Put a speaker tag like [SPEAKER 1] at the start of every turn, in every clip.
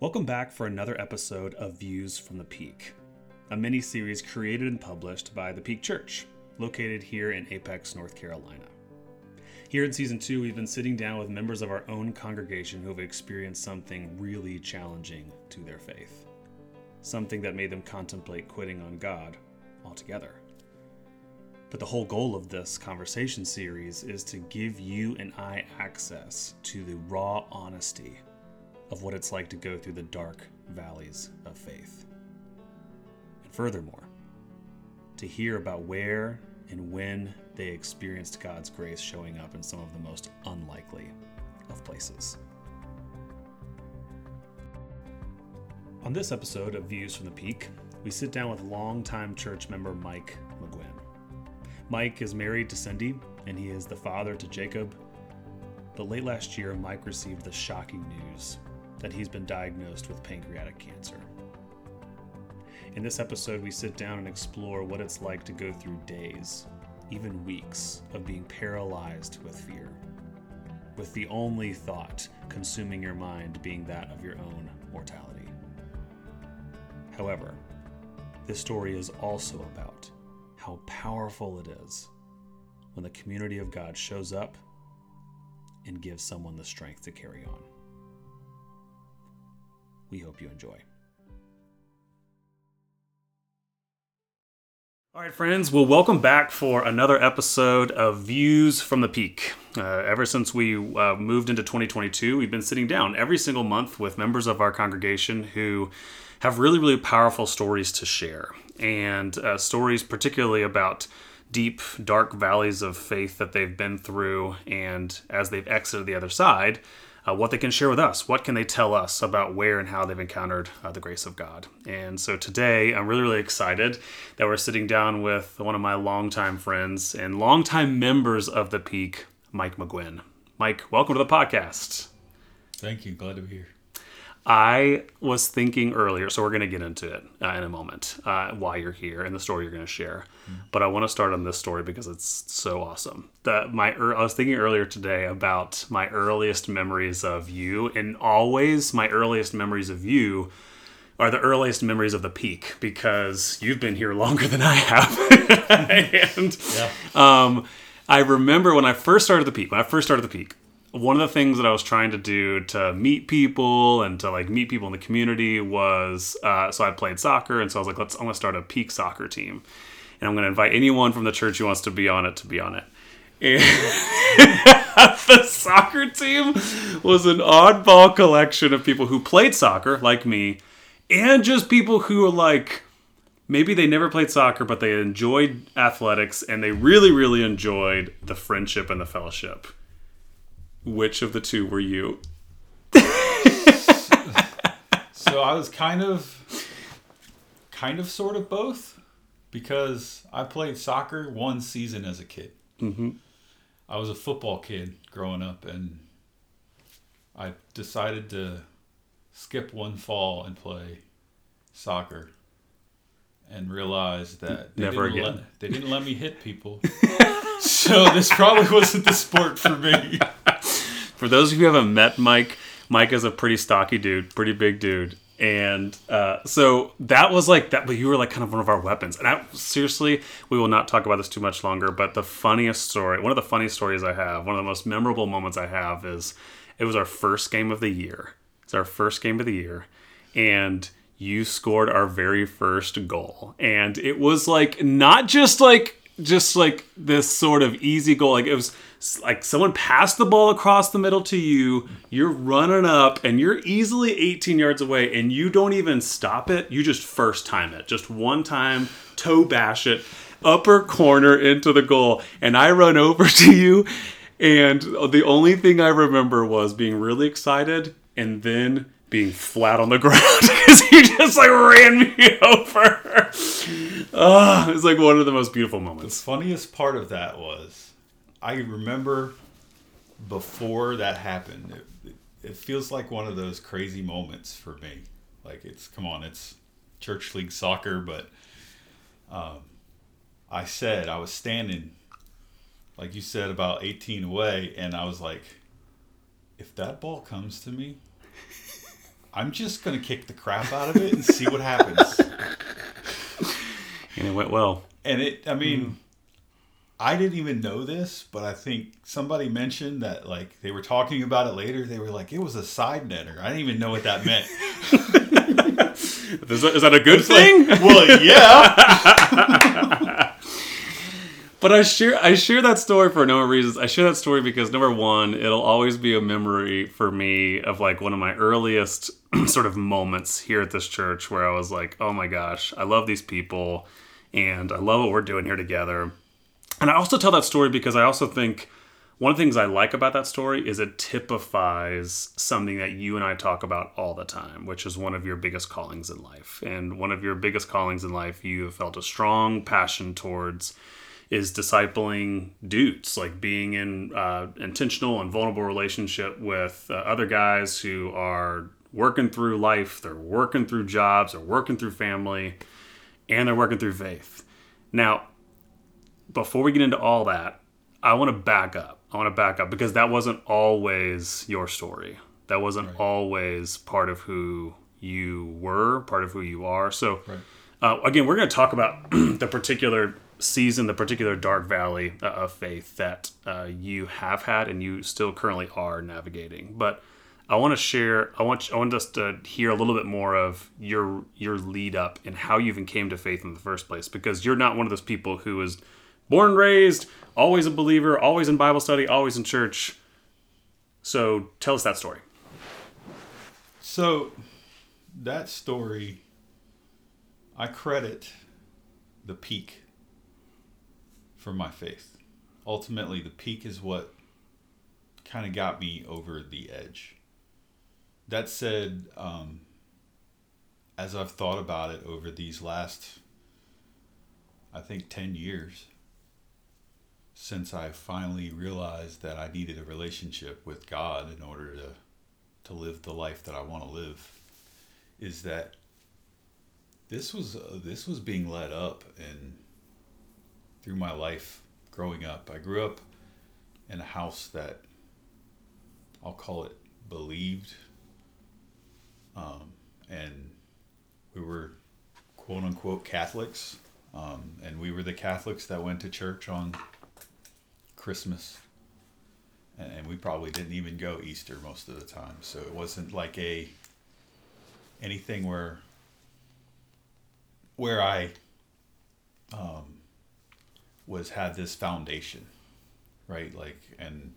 [SPEAKER 1] Welcome back for another episode of Views from the Peak, a mini series created and published by the Peak Church, located here in Apex, North Carolina. Here in season two, we've been sitting down with members of our own congregation who have experienced something really challenging to their faith, something that made them contemplate quitting on God altogether. But the whole goal of this conversation series is to give you and I access to the raw honesty of what it's like to go through the dark valleys of faith. And furthermore, to hear about where and when they experienced God's grace showing up in some of the most unlikely of places. On this episode of Views from the Peak, we sit down with longtime church member Mike McGuinn. Mike is married to Cindy, and he is the father to Jacob. But late last year, Mike received the shocking news that he's been diagnosed with pancreatic cancer. In this episode, we sit down and explore what it's like to go through days, even weeks, of being paralyzed with fear, with the only thought consuming your mind being that of your own mortality. However, this story is also about how powerful it is when the community of God shows up and gives someone the strength to carry on. We hope you enjoy. All right, friends. Well, welcome back for another episode of Views from the Peak. Uh, ever since we uh, moved into 2022, we've been sitting down every single month with members of our congregation who have really, really powerful stories to share and uh, stories, particularly about deep, dark valleys of faith that they've been through, and as they've exited the other side, uh, what they can share with us. What can they tell us about where and how they've encountered uh, the grace of God? And so today, I'm really, really excited that we're sitting down with one of my longtime friends and longtime members of the Peak, Mike McGuinn. Mike, welcome to the podcast.
[SPEAKER 2] Thank you. Glad to be here.
[SPEAKER 1] I was thinking earlier, so we're going to get into it uh, in a moment, uh, why you're here and the story you're going to share. Mm. But I want to start on this story because it's so awesome. That my er- I was thinking earlier today about my earliest memories of you, and always my earliest memories of you are the earliest memories of the peak because you've been here longer than I have. and yeah. um, I remember when I first started the peak. When I first started the peak, one of the things that I was trying to do to meet people and to like meet people in the community was uh, so I played soccer and so I was like let's I'm gonna start a peak soccer team and I'm gonna invite anyone from the church who wants to be on it to be on it. And the soccer team was an oddball collection of people who played soccer like me and just people who were like maybe they never played soccer but they enjoyed athletics and they really really enjoyed the friendship and the fellowship which of the two were you?
[SPEAKER 2] so I was kind of, kind of, sort of both, because I played soccer one season as a kid. Mm-hmm. I was a football kid growing up, and I decided to skip one fall and play soccer and realized that
[SPEAKER 1] they never
[SPEAKER 2] didn't
[SPEAKER 1] again.
[SPEAKER 2] Let, they didn't let me hit people. so this probably wasn't the sport for me.
[SPEAKER 1] For those of you who haven't met Mike, Mike is a pretty stocky dude, pretty big dude. And uh, so that was like that, but you were like kind of one of our weapons. And I seriously, we will not talk about this too much longer. But the funniest story, one of the funniest stories I have, one of the most memorable moments I have is it was our first game of the year. It's our first game of the year. And you scored our very first goal. And it was like not just like just like this sort of easy goal. Like it was like someone passed the ball across the middle to you. You're running up and you're easily 18 yards away and you don't even stop it. You just first time it. Just one time, toe bash it, upper corner into the goal. And I run over to you. And the only thing I remember was being really excited and then being flat on the ground because he just like ran me over. It was like one of the most beautiful moments.
[SPEAKER 2] The funniest part of that was I remember before that happened, it, it feels like one of those crazy moments for me. Like it's, come on, it's church league soccer, but um, I said, I was standing, like you said, about 18 away, and I was like, if that ball comes to me, I'm just gonna kick the crap out of it and see what happens.
[SPEAKER 1] And it went well.
[SPEAKER 2] And it, I mean, mm-hmm. I didn't even know this, but I think somebody mentioned that like they were talking about it later. They were like, it was a side netter. I didn't even know what that meant.
[SPEAKER 1] Is that, is that a good thing?
[SPEAKER 2] well, yeah.
[SPEAKER 1] But I share I share that story for a number of reasons. I share that story because number one, it'll always be a memory for me of like one of my earliest sort of moments here at this church where I was like, oh my gosh, I love these people and I love what we're doing here together. And I also tell that story because I also think one of the things I like about that story is it typifies something that you and I talk about all the time, which is one of your biggest callings in life. And one of your biggest callings in life you have felt a strong passion towards is discipling dudes, like being in uh, intentional and vulnerable relationship with uh, other guys who are working through life, they're working through jobs, they're working through family, and they're working through faith. Now, before we get into all that, I want to back up. I want to back up because that wasn't always your story. That wasn't right. always part of who you were, part of who you are. So, right. uh, again, we're going to talk about the particular season, the particular dark valley uh, of faith that uh, you have had and you still currently are navigating. But I want to share. I want I want us to hear a little bit more of your your lead up and how you even came to faith in the first place, because you're not one of those people who was born raised, always a believer, always in Bible study, always in church. So tell us that story.
[SPEAKER 2] So that story, I credit the peak for my faith. Ultimately, the peak is what kind of got me over the edge. That said, um, as I've thought about it over these last, I think, 10 years, since I finally realized that I needed a relationship with God in order to, to live the life that I want to live, is that this was uh, this was being led up and through my life growing up. I grew up in a house that I'll call it believed, um, and we were quote unquote Catholics, um, and we were the Catholics that went to church on Christmas, and, and we probably didn't even go Easter most of the time. So it wasn't like a anything where where I um, was had this foundation, right? Like, and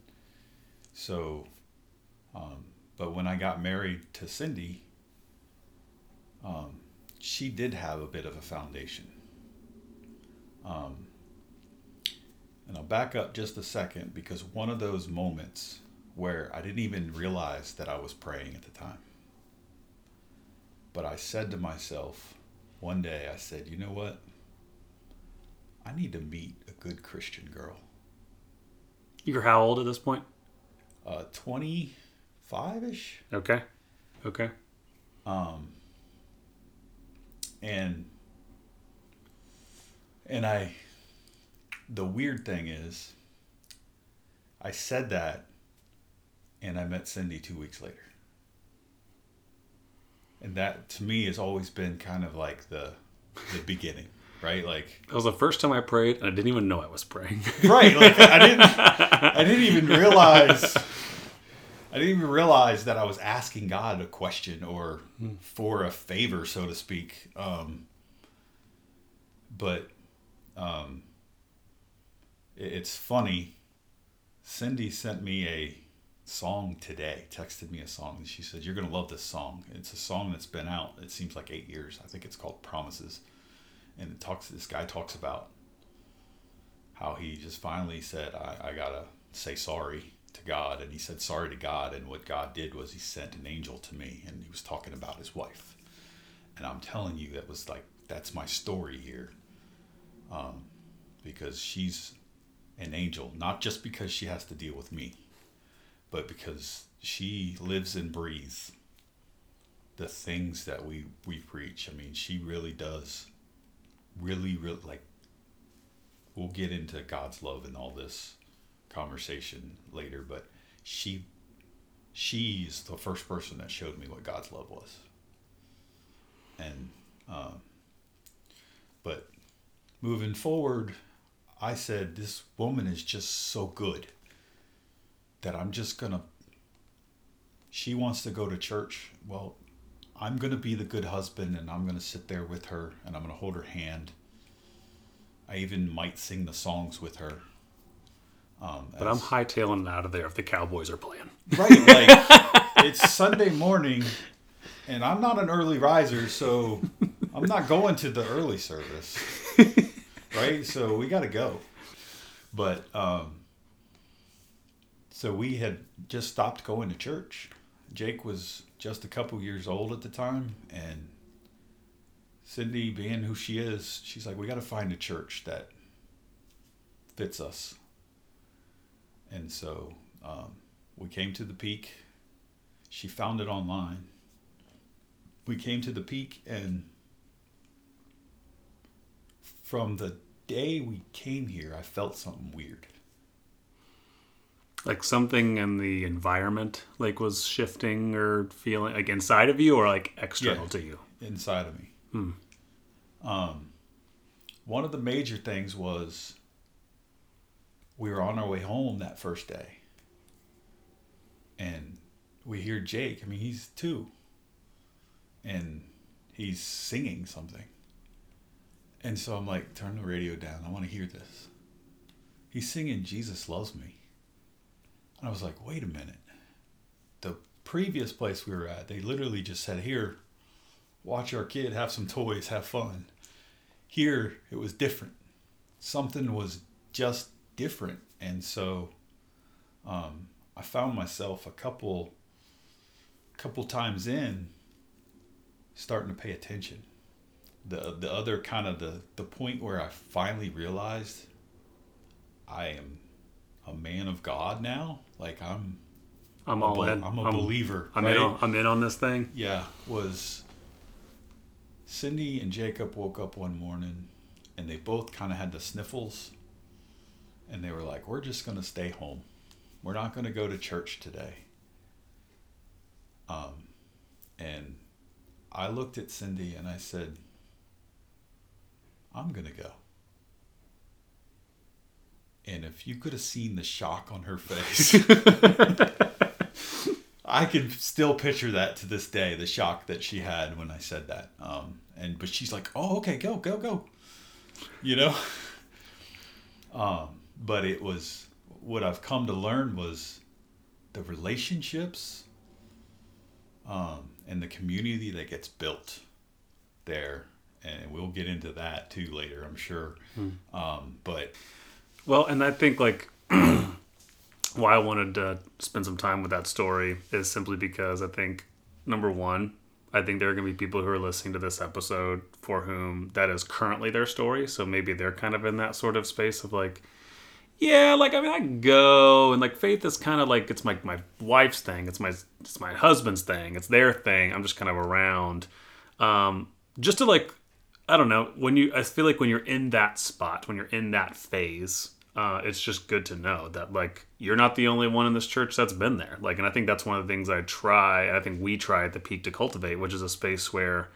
[SPEAKER 2] so, um, but when I got married to Cindy, um, she did have a bit of a foundation. Um, and I'll back up just a second because one of those moments where I didn't even realize that I was praying at the time. But I said to myself one day, I said, you know what? I need to meet a good Christian girl.
[SPEAKER 1] You're how old at this point?
[SPEAKER 2] Uh, 25 ish.
[SPEAKER 1] Okay. Okay.
[SPEAKER 2] Um, and, and I, the weird thing is, I said that and I met Cindy two weeks later. And that to me has always been kind of like the the beginning right? Like
[SPEAKER 1] that was the first time I prayed, and I didn't even know I was praying.
[SPEAKER 2] right, like I didn't, I didn't even realize, I didn't even realize that I was asking God a question or for a favor, so to speak. Um, but um, it, it's funny. Cindy sent me a song today. Texted me a song, and she said, "You're gonna love this song. It's a song that's been out. It seems like eight years. I think it's called Promises." and it talks this guy talks about how he just finally said I, I gotta say sorry to god and he said sorry to god and what god did was he sent an angel to me and he was talking about his wife. And i'm telling you that was like that's my story here. Um, because she's an angel not just because she has to deal with me but because she lives and breathes the things that we we preach. I mean she really does really, really like we'll get into God's love and all this conversation later, but she she's the first person that showed me what God's love was. And, um, but moving forward, I said, this woman is just so good that I'm just to, she wants to go to church. Well, I'm to be the good husband and I'm to sit there with her and I'm to hold her hand. I even might sing the songs with her.
[SPEAKER 1] Um, but I'm hightailing out of there if the Cowboys are playing.
[SPEAKER 2] Right, like it's Sunday morning, and I'm not an early riser, so I'm not going to the early service. right, so we got to go. But um, so we had just stopped going to church. Jake was just a couple years old at the time, and Cindy, being who she is, she's like, we got to find a church that fits us. And so um, we came to the peak. She found it online. We came to the peak, and from the day we came here, I felt something weird.
[SPEAKER 1] Like something in the environment, like was shifting or feeling like inside of you, or like external yeah, to you.
[SPEAKER 2] Inside of me. Hmm. Um, one of the major things was we were on our way home that first day, and we hear Jake. I mean, he's two, and he's singing something. And so I'm like, turn the radio down. I want to hear this. He's singing Jesus Loves Me. And I was like, wait a minute. The previous place we were at, they literally just said, here, watch our kid have some toys, have fun. Here, it was different. Something was just different. And so um, I found myself a couple couple times in starting to pay attention the the other kind of the the point where I finally realized I am a man of God now. Like I'm
[SPEAKER 1] I'm all
[SPEAKER 2] in. I'm a I'm, believer.
[SPEAKER 1] I'm right? in on, I'm in on this thing.
[SPEAKER 2] Yeah, was Cindy and Jacob woke up one morning and they both kind of had the sniffles and they were like, "We're just going to stay home. We're not going to go to church today." Um and I looked at Cindy and I said, I'm going to go. And if you could have seen the shock on her face, I can still picture that to this day, the shock that she had when I said that. Um, and but she's like, "Oh, okay, go, go, go," you know. Um, but it was what I've come to learn was the relationships um, and the community that gets built there and we'll get into that too later, I'm sure. Hmm. Um, but
[SPEAKER 1] well, and I think like why I wanted to spend some time with that story is simply because I think number one, I think there are going to be people who are listening to this episode for whom that is currently their story. So maybe they're kind of in that sort of space of like, yeah, like I mean, I go and like faith is kind of like it's my my wife's thing, it's my it's my husband's thing, it's their thing. I'm just kind of around, um, just to like I don't know when you. I feel like when you're in that spot, when you're in that phase, uh, it's just good to know that like you're not the only one in this church that's been there. Like, and I think that's one of the things I try. I think we try at the peak to cultivate, which is a space where.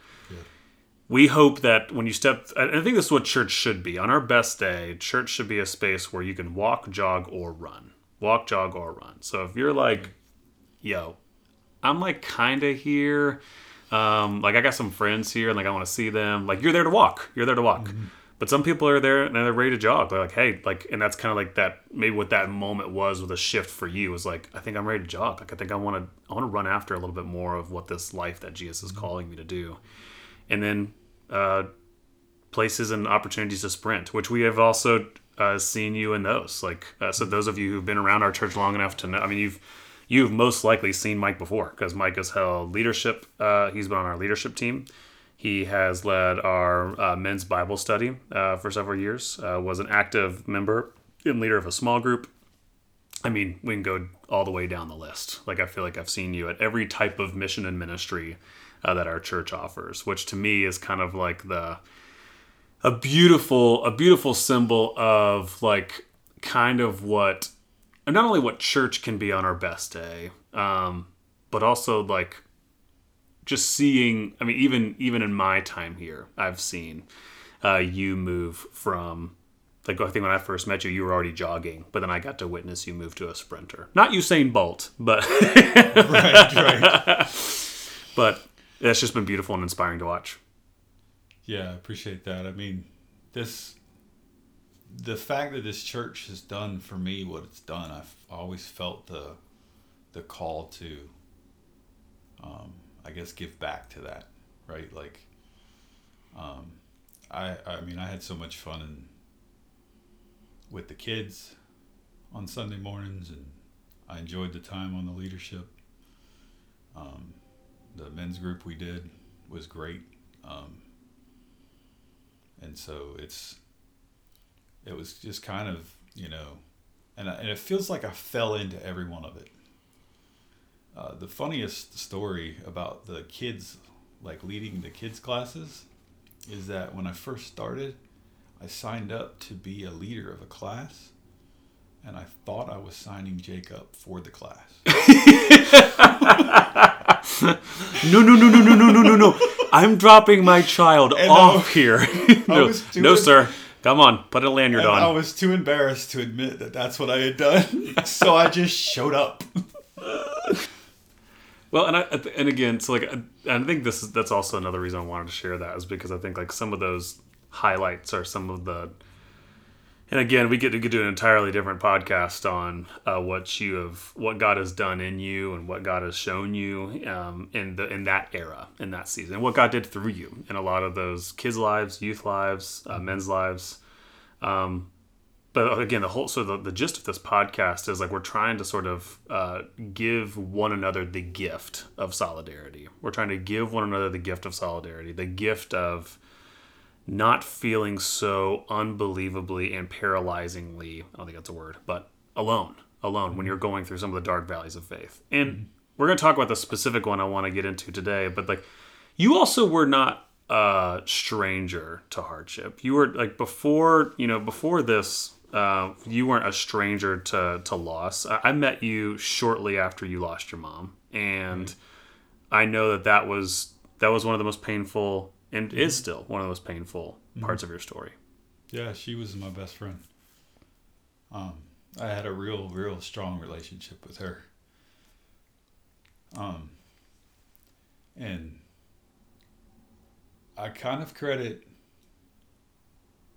[SPEAKER 1] We hope that when you step. I think this is what church should be. On our best day, church should be a space where you can walk, jog, or run. Walk, jog, or run. So if you're like, yo, I'm like kind of here um, like I got some friends here, and like I want to see them. Like you're there to walk. You're there to walk. Mm-hmm. But some people are there and they're ready to jog. They're like, hey, like, and that's kind of like that. Maybe what that moment was with a shift for you was like, I think I'm ready to jog. Like, I think I want to, I want to run after a little bit more of what this life that Jesus is mm-hmm. calling me to do, and then uh, places and opportunities to sprint, which we have also uh, seen you in those. Like, uh, so those of you who've been around our church long enough to know, I mean, you've you've most likely seen Mike before because Mike has held leadership. Uh, he's been on our leadership team. He has led our uh, men's Bible study uh, for several years. Was an active member and leader of a small group. I mean, we can go all the way down the list. Like I feel like I've seen you at every type of mission and ministry uh, that our church offers, which to me is kind of like the a beautiful a beautiful symbol of like kind of what and not only what church can be on our best day, um, but also like just seeing. I mean, even even in my time here, I've seen uh, you move from like I think when I first met you, you were already jogging, but then I got to witness you move to a sprinter. Not Usain Bolt, but
[SPEAKER 2] right, right.
[SPEAKER 1] It's just been beautiful and inspiring to watch.
[SPEAKER 2] Yeah, I appreciate that. I mean, this the fact that this church has done for me what it's done, I've always felt the the call to um, I guess give back to that, right? Like um, I I mean, I had so much fun in, with the kids on Sunday mornings and I enjoyed the time on the leadership. Um, the men's group we did was great. Um, and so it's it was just kind of you know and, I, and it feels like i fell into every one of it uh, the funniest story about the kids like leading the kids classes is that when i first started i signed up to be a leader of a class and i thought i was signing jake up for the class
[SPEAKER 1] no no no no no no no no no. I'm dropping my child
[SPEAKER 2] And
[SPEAKER 1] off
[SPEAKER 2] I-
[SPEAKER 1] here. no, no sir. Come on put a lanyard on.
[SPEAKER 2] I was too embarrassed to admit that that's what i had done. So i just showed up.
[SPEAKER 1] Well, and I and again, so like, I I think this is that's also another reason I wanted to share that is because I think like some of those highlights are some of the, and again, we get to do an entirely different podcast on uh, what you have, what God has done in you, and what God has shown you um, in the in that era, in that season, what God did through you in a lot of those kids' lives, youth lives, uh, men's lives. Um, but again the whole so the, the gist of this podcast is like we're trying to sort of uh, give one another the gift of solidarity we're trying to give one another the gift of solidarity the gift of not feeling so unbelievably and paralyzingly i don't think that's a word but alone alone when you're going through some of the dark valleys of faith. And we're going to talk about the specific one i want to get into today but like you also were not a stranger to hardship. You were like before you know before this uh, you weren't a stranger to, to loss. I, I met you shortly after you lost your mom and i know that that was that was one of the most painful and is still one of the most painful parts of your story
[SPEAKER 2] Yeah, she was my best friend. Um, I had a real, real strong relationship with her. Um, and I kind of credit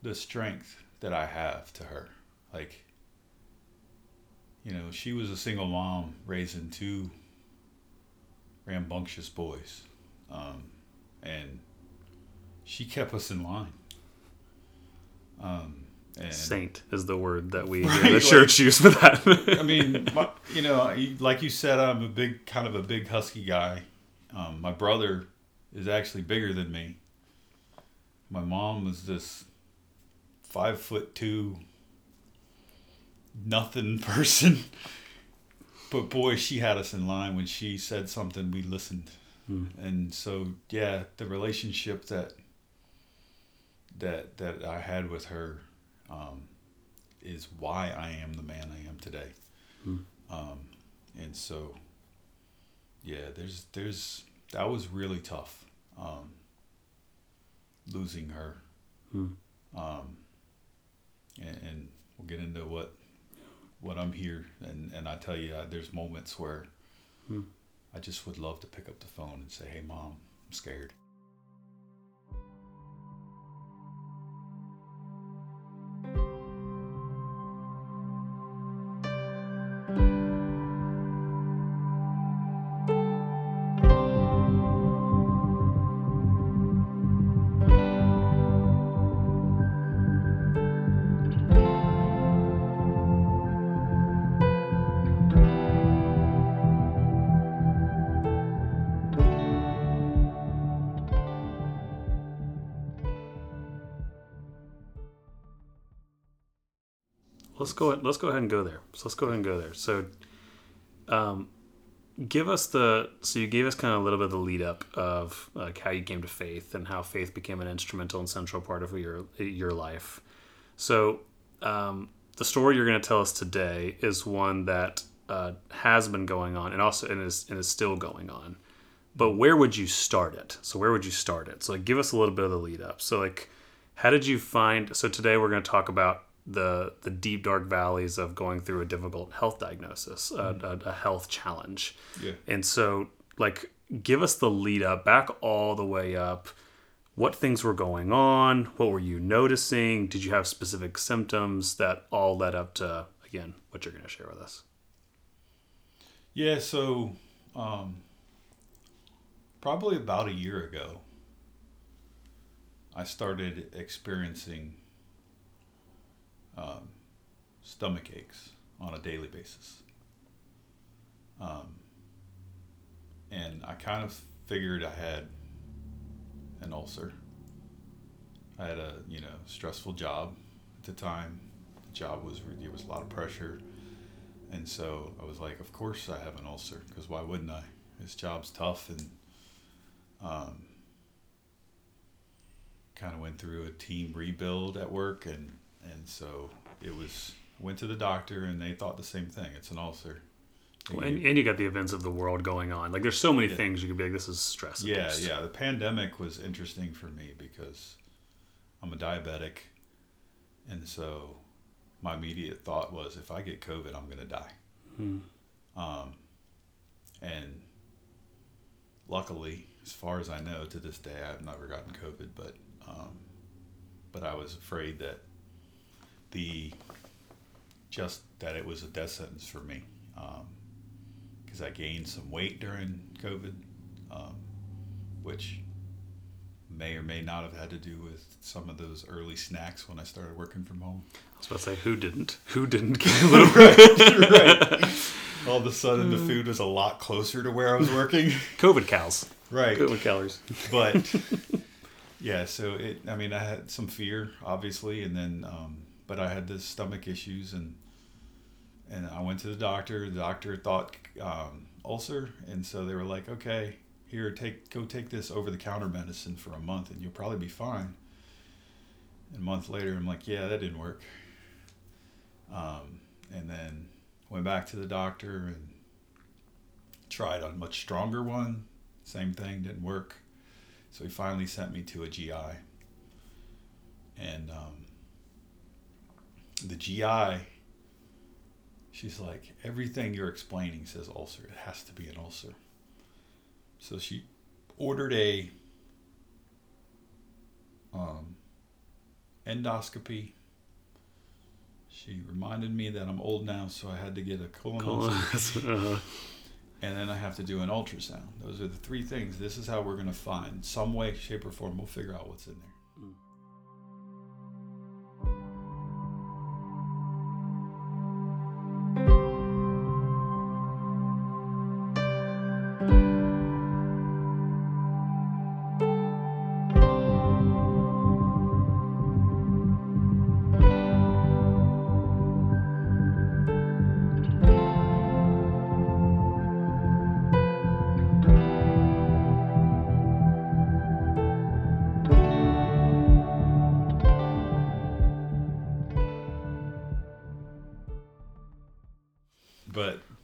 [SPEAKER 2] the strength that I have to her. Like, you know, she was a single mom raising two rambunctious boys. Um, and she kept us in line. Um, and
[SPEAKER 1] saint is the word that we
[SPEAKER 2] Right,
[SPEAKER 1] the
[SPEAKER 2] like-
[SPEAKER 1] church use for that
[SPEAKER 2] I mean, my, you know, like you said, I'm a big, kind of a big husky guy. Um, my brother is actually bigger than me. My mom was this five foot two, nothing person. But boy, she had us in line when she said something, we listened. And so, yeah, the relationship that that that I had with her um, is why I am the man I am today. Um, and so, yeah, there's there's that was really tough. Um, losing her.
[SPEAKER 1] Hmm.
[SPEAKER 2] Um, and, and we'll get into what what I'm here and and I tell you, there's moments where
[SPEAKER 1] Hmm.
[SPEAKER 2] I just would love to pick up the phone and say, "Hey, mom, I'm scared."
[SPEAKER 1] Let's go let's go ahead and go there so let's go ahead and go there so um give us the so you gave us kind of a little bit of the lead up of like how you came to faith and how faith became an instrumental and central part of your your life so um the story you're going to tell us today is one that uh, has been going on and also and is and is still going on. But where would you start it? So where would you start it? So like, give us a little bit of the lead up. So like, how did you find? So today we're going to talk about the the deep dark valleys of going through a difficult health diagnosis, mm-hmm. a, a, health challenge.
[SPEAKER 2] Yeah.
[SPEAKER 1] And so like, give us the lead up back all the way up. What things were going on? What were you noticing? Did you have specific symptoms that all led up to again what you're going to share with us?
[SPEAKER 2] Yeah. So. Um probably about a year ago, I started experiencing um, stomach aches on a daily basis. Um, and I kind of figured I had an ulcer. I had a you know stressful job at the time. The job was there was a lot of pressure, and so I was like, of course I have an ulcer because why wouldn't I? This job's tough and um, kind of went through a team rebuild at work, and and so it was went to the doctor, and they thought the same thing. It's an ulcer.
[SPEAKER 1] Well, and, and you got the events of the world going on. Like there's so many yeah. things you could be like, this is stress.
[SPEAKER 2] Yeah, yeah. The pandemic was interesting for me because I'm a diabetic, and so my immediate thought was, if I get COVID, I'm gonna die. Hmm. Um, and luckily, as far as I know, to this day, I've never gotten COVID, but um, but I was afraid that the just that it was a death sentence for me because um, I gained some weight during COVID, um, which may or may not have had to do with some of those early snacks when I started working from home.
[SPEAKER 1] I was about to say, who didn't? Who didn't gain a little right,
[SPEAKER 2] right. All of a sudden, the food was a lot closer to where I was working.
[SPEAKER 1] COVID cows
[SPEAKER 2] right
[SPEAKER 1] COVID calories
[SPEAKER 2] but yeah so it i mean i had some fear obviously and then um, but i had the stomach issues and and i went to the doctor. The doctor thought um, ulcer. And so they were like okay here take go take this over the counter medicine for a month and you'll probably be fine. And a month later i'm like yeah that didn't work. Um, and then went back to the doctor and tried a much stronger one. Same thing, didn't work. So he finally sent me to a GI. And um, the GI, she's like, everything you're explaining says ulcer. It has to be an ulcer. So she ordered a um, endoscopy. She reminded me that I'm old now, so I had to get a colonoscopy. uh-huh and then I have to do an ultrasound. Those are the three things. This is how we're going to find some way, shape, or form. We'll figure out what's in there.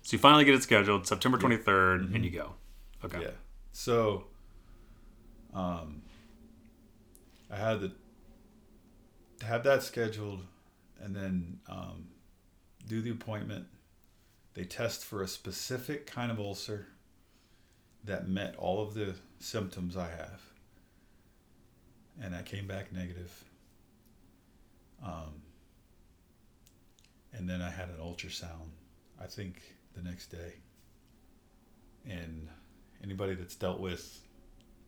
[SPEAKER 1] So you finally get it scheduled September 23rd, mm-hmm. and you go. Okay.
[SPEAKER 2] Yeah. So, um, I had to have that scheduled, and then um, do the appointment. They test for a specific kind of ulcer that met all of the symptoms I have, and I came back negative. Um, and then I had an ultrasound. I think the next day. And anybody that's dealt with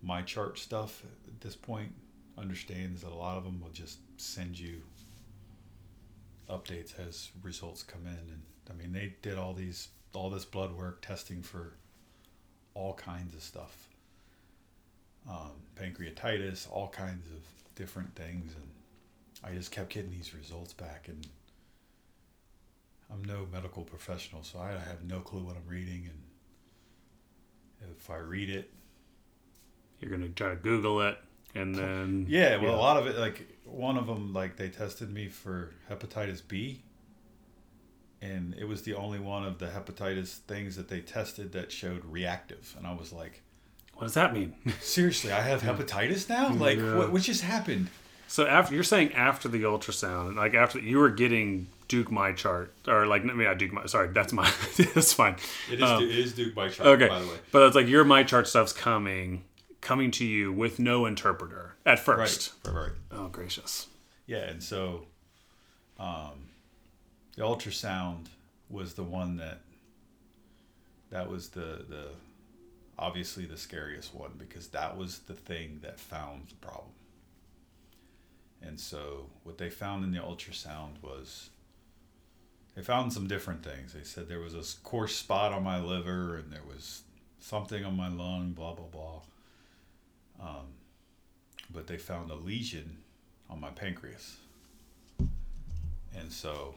[SPEAKER 2] my chart stuff at this point understands that a lot of them will just send you updates as results come in. And i mean they did all these all this blood work testing for all kinds of stuff. Um, pancreatitis all kinds of different things. And i just kept getting these results back. And I'm no medical professional, so I have no clue what I'm reading. And if I read it,
[SPEAKER 1] you're gonna try to Google it, and then
[SPEAKER 2] yeah, well, yeah. a lot of it, like one of them, like they tested me for hepatitis B, and it was the only one of the hepatitis things that they tested that showed reactive. And I was like,
[SPEAKER 1] What does that mean?
[SPEAKER 2] seriously, I have hepatitis now? Like,
[SPEAKER 1] Yeah.
[SPEAKER 2] what, what just happened?
[SPEAKER 1] So after you're saying after the ultrasound, like after you were getting Duke my chart or like I mean not Duke my sorry that's my that's fine.
[SPEAKER 2] It is,
[SPEAKER 1] Um,
[SPEAKER 2] it is Duke my chart,
[SPEAKER 1] okay,
[SPEAKER 2] by the way.
[SPEAKER 1] but it's like your my chart stuff's coming coming to you with no interpreter at first.
[SPEAKER 2] Right, right, right.
[SPEAKER 1] Oh gracious.
[SPEAKER 2] Yeah, and so um, the ultrasound was the one that that was the the obviously the scariest one because that was the thing that found the problem. And so what they found in the ultrasound was they found some different things. They said there was a coarse spot on my liver and there was something on my lung, blah blah blah. Um, but they found a lesion on my pancreas. And so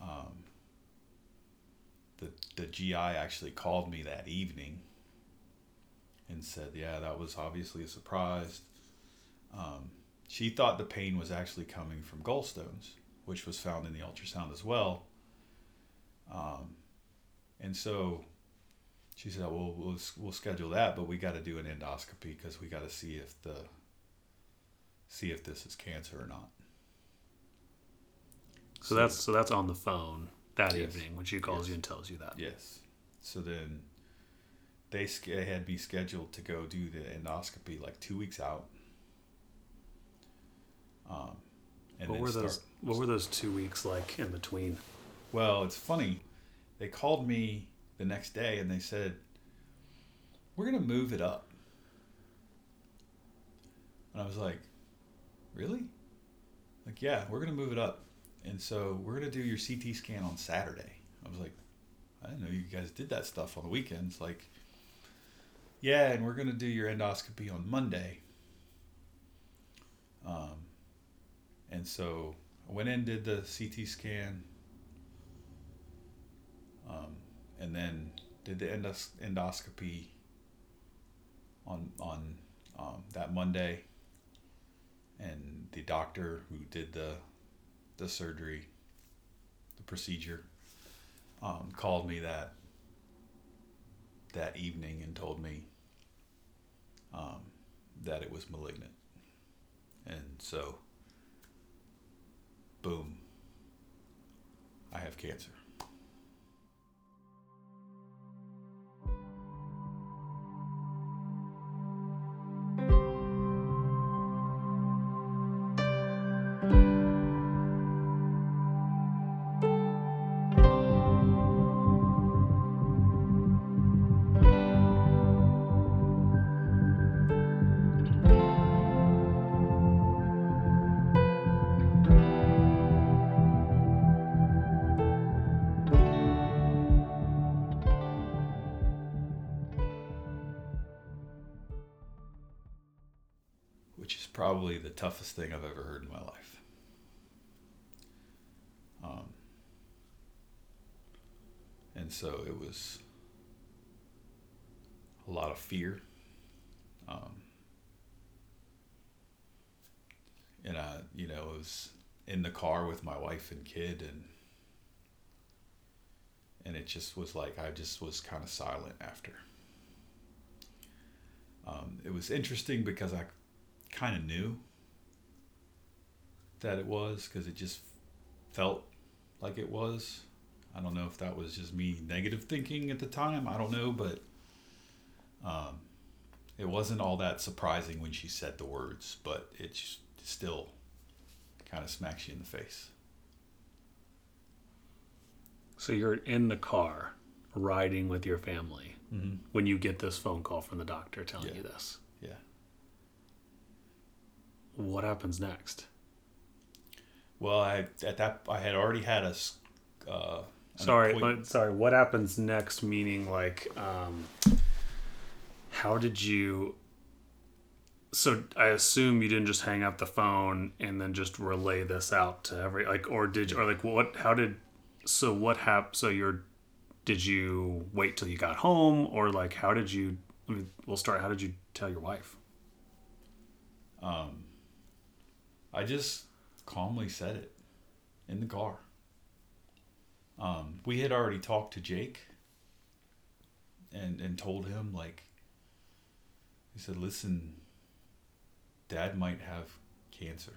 [SPEAKER 2] um, the, the GI actually called me that evening and said, Yeah, that was obviously a surprise. Um, she thought the pain was actually coming from gallstones, which was found in the ultrasound as well. Um, and so she said, "Well, we'll we'll schedule that, but we got to do an endoscopy because we got to see if the see if this is cancer or not."
[SPEAKER 1] So that's so that's on the phone that
[SPEAKER 2] Yes.
[SPEAKER 1] evening when she calls
[SPEAKER 2] Yes.
[SPEAKER 1] you and tells you that.
[SPEAKER 2] Yes. So then they had me scheduled to go do the endoscopy like two weeks out. Um, and
[SPEAKER 1] what were
[SPEAKER 2] start-
[SPEAKER 1] those what were those two weeks like in between?
[SPEAKER 2] Well, it's funny. They called me the next day and they said, "We're gonna move it up." And I was like, "Really?" Like, yeah, we're gonna move it up, and so we're gonna do your CT scan on Saturday. I was like, "I didn't know you guys did that stuff on the weekends." Like, yeah, and we're gonna do your endoscopy on Monday. Um, and so I went in, did the CT scan, um, and then did the endos- endoscopy on on um, that Monday. And the doctor who did the the surgery, the procedure, um, called me that that evening and told me um, that it was malignant. And so, boom, I have cancer. Probably the toughest thing I've ever heard in my life. Um, and so it was a lot of fear. Um, and I, you know, I was in the car with my wife and kid, and and it just was like I just was kind of silent after. Um, it was interesting because I kind of knew that it was because it just felt like it was. I don't know if that was just me negative thinking at the time. I don't know, but um, it wasn't all that surprising when she said the words, but it just still kind of smacks you in the face.
[SPEAKER 1] So you're in the car riding with your family
[SPEAKER 2] Mm-hmm.
[SPEAKER 1] when you get this phone call from the doctor telling
[SPEAKER 2] Yeah.
[SPEAKER 1] you this. What happens next?
[SPEAKER 2] Well, I at that I had already had a. Uh,
[SPEAKER 1] Sorry, uh, sorry. What happens next? Meaning, like, um, how did you? So I assume you didn't just hang up the phone and then just relay this out to every like, or did or like what? How did? So what happened? So you're, did you wait till you got home, or like how did you? I mean, we'll start. How did you tell your wife?
[SPEAKER 2] Um, I just calmly said it in the car. Um, we had already talked to Jake and and told him like he said, "Listen, Dad might have cancer."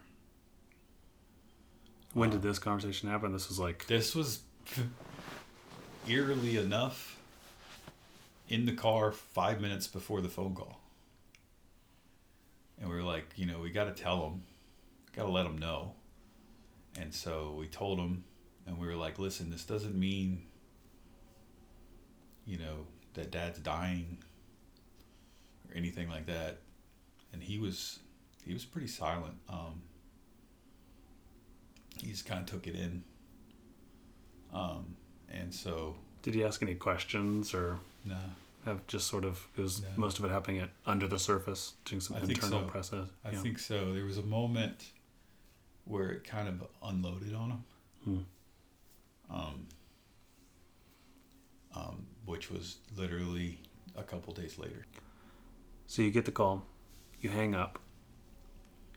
[SPEAKER 1] When did this conversation happen? This was like
[SPEAKER 2] This was eerily enough in the car five minutes before the phone call. And we were like, you know, we got to tell him, got to let them know. And so we told him, and we were like, listen, this doesn't mean, you know, that dad's dying or anything like that. And he was, he was pretty silent. Um, he just kind of took it in. Um, and so,
[SPEAKER 1] Did he ask any questions or
[SPEAKER 2] nah,
[SPEAKER 1] have just sort of it was
[SPEAKER 2] No.
[SPEAKER 1] most of it happening at under the surface, doing some
[SPEAKER 2] I
[SPEAKER 1] internal
[SPEAKER 2] so.
[SPEAKER 1] process?
[SPEAKER 2] I think so. There was a moment where it kind of unloaded on him,
[SPEAKER 1] Hmm.
[SPEAKER 2] um, um, which was literally a couple days later.
[SPEAKER 1] So you get the call, you hang up,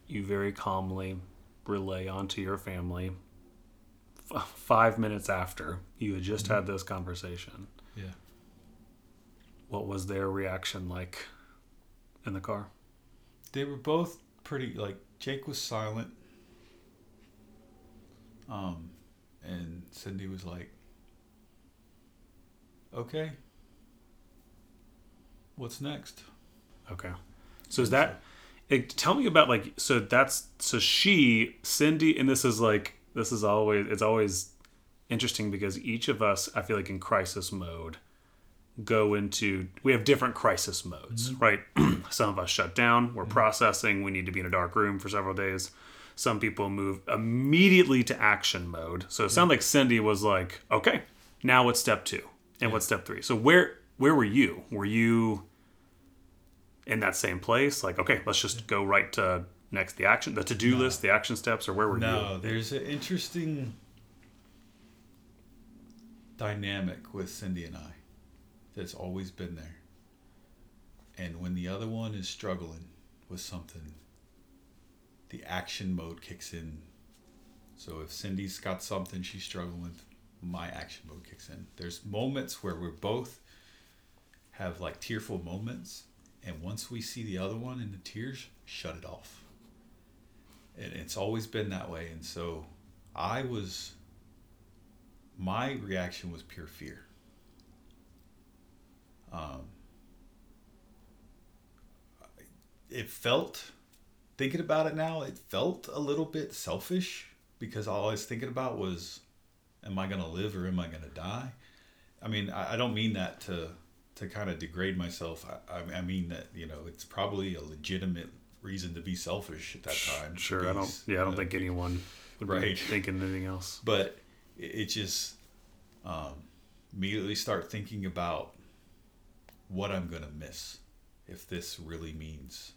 [SPEAKER 1] you very calmly relay onto your family. F- five minutes after you had just had this conversation,
[SPEAKER 2] Yeah.
[SPEAKER 1] what was their reaction like in the car?
[SPEAKER 2] They were both pretty, like, Jake was silent. Um, and Cindy was like, okay. What's next?
[SPEAKER 1] Okay. So is that it, tell me about like so that's so she Cindy and this is like this is always it's always interesting because each of us I feel like in crisis mode go into we have different crisis modes, right? Some of us shut down, we're processing, we need to be in a dark room for several days. Some people move immediately to action mode. So it sounded like Cindy was like, okay, now what's step two? And what's step three? So where where were you? Were you in that same place? Like, okay, let's just go right to next the action, the to do list, the action steps, or where were you?
[SPEAKER 2] No, there's an interesting dynamic with Cindy and I that's always been there. And when the other one is struggling with something, the action mode kicks in. So if Cindy's got something she's struggling with, my action mode kicks in. There's moments where we're both have like tearful moments, and once we see the other one in the tears, shut it off and it's always been that way and so i was my reaction was pure fear um it felt thinking about it now it felt a little bit selfish because all i was thinking about was am i going to live or am i going to die i mean I, I don't mean that to to kind of degrade myself I, I, I mean that you know it's probably a legitimate reason to be selfish at that time?
[SPEAKER 1] Sure,
[SPEAKER 2] to
[SPEAKER 1] I don't. Yeah, I don't
[SPEAKER 2] uh,
[SPEAKER 1] think anyone would be thinking anything else.
[SPEAKER 2] but it, it just um, immediately start thinking about what I'm gonna miss if this really means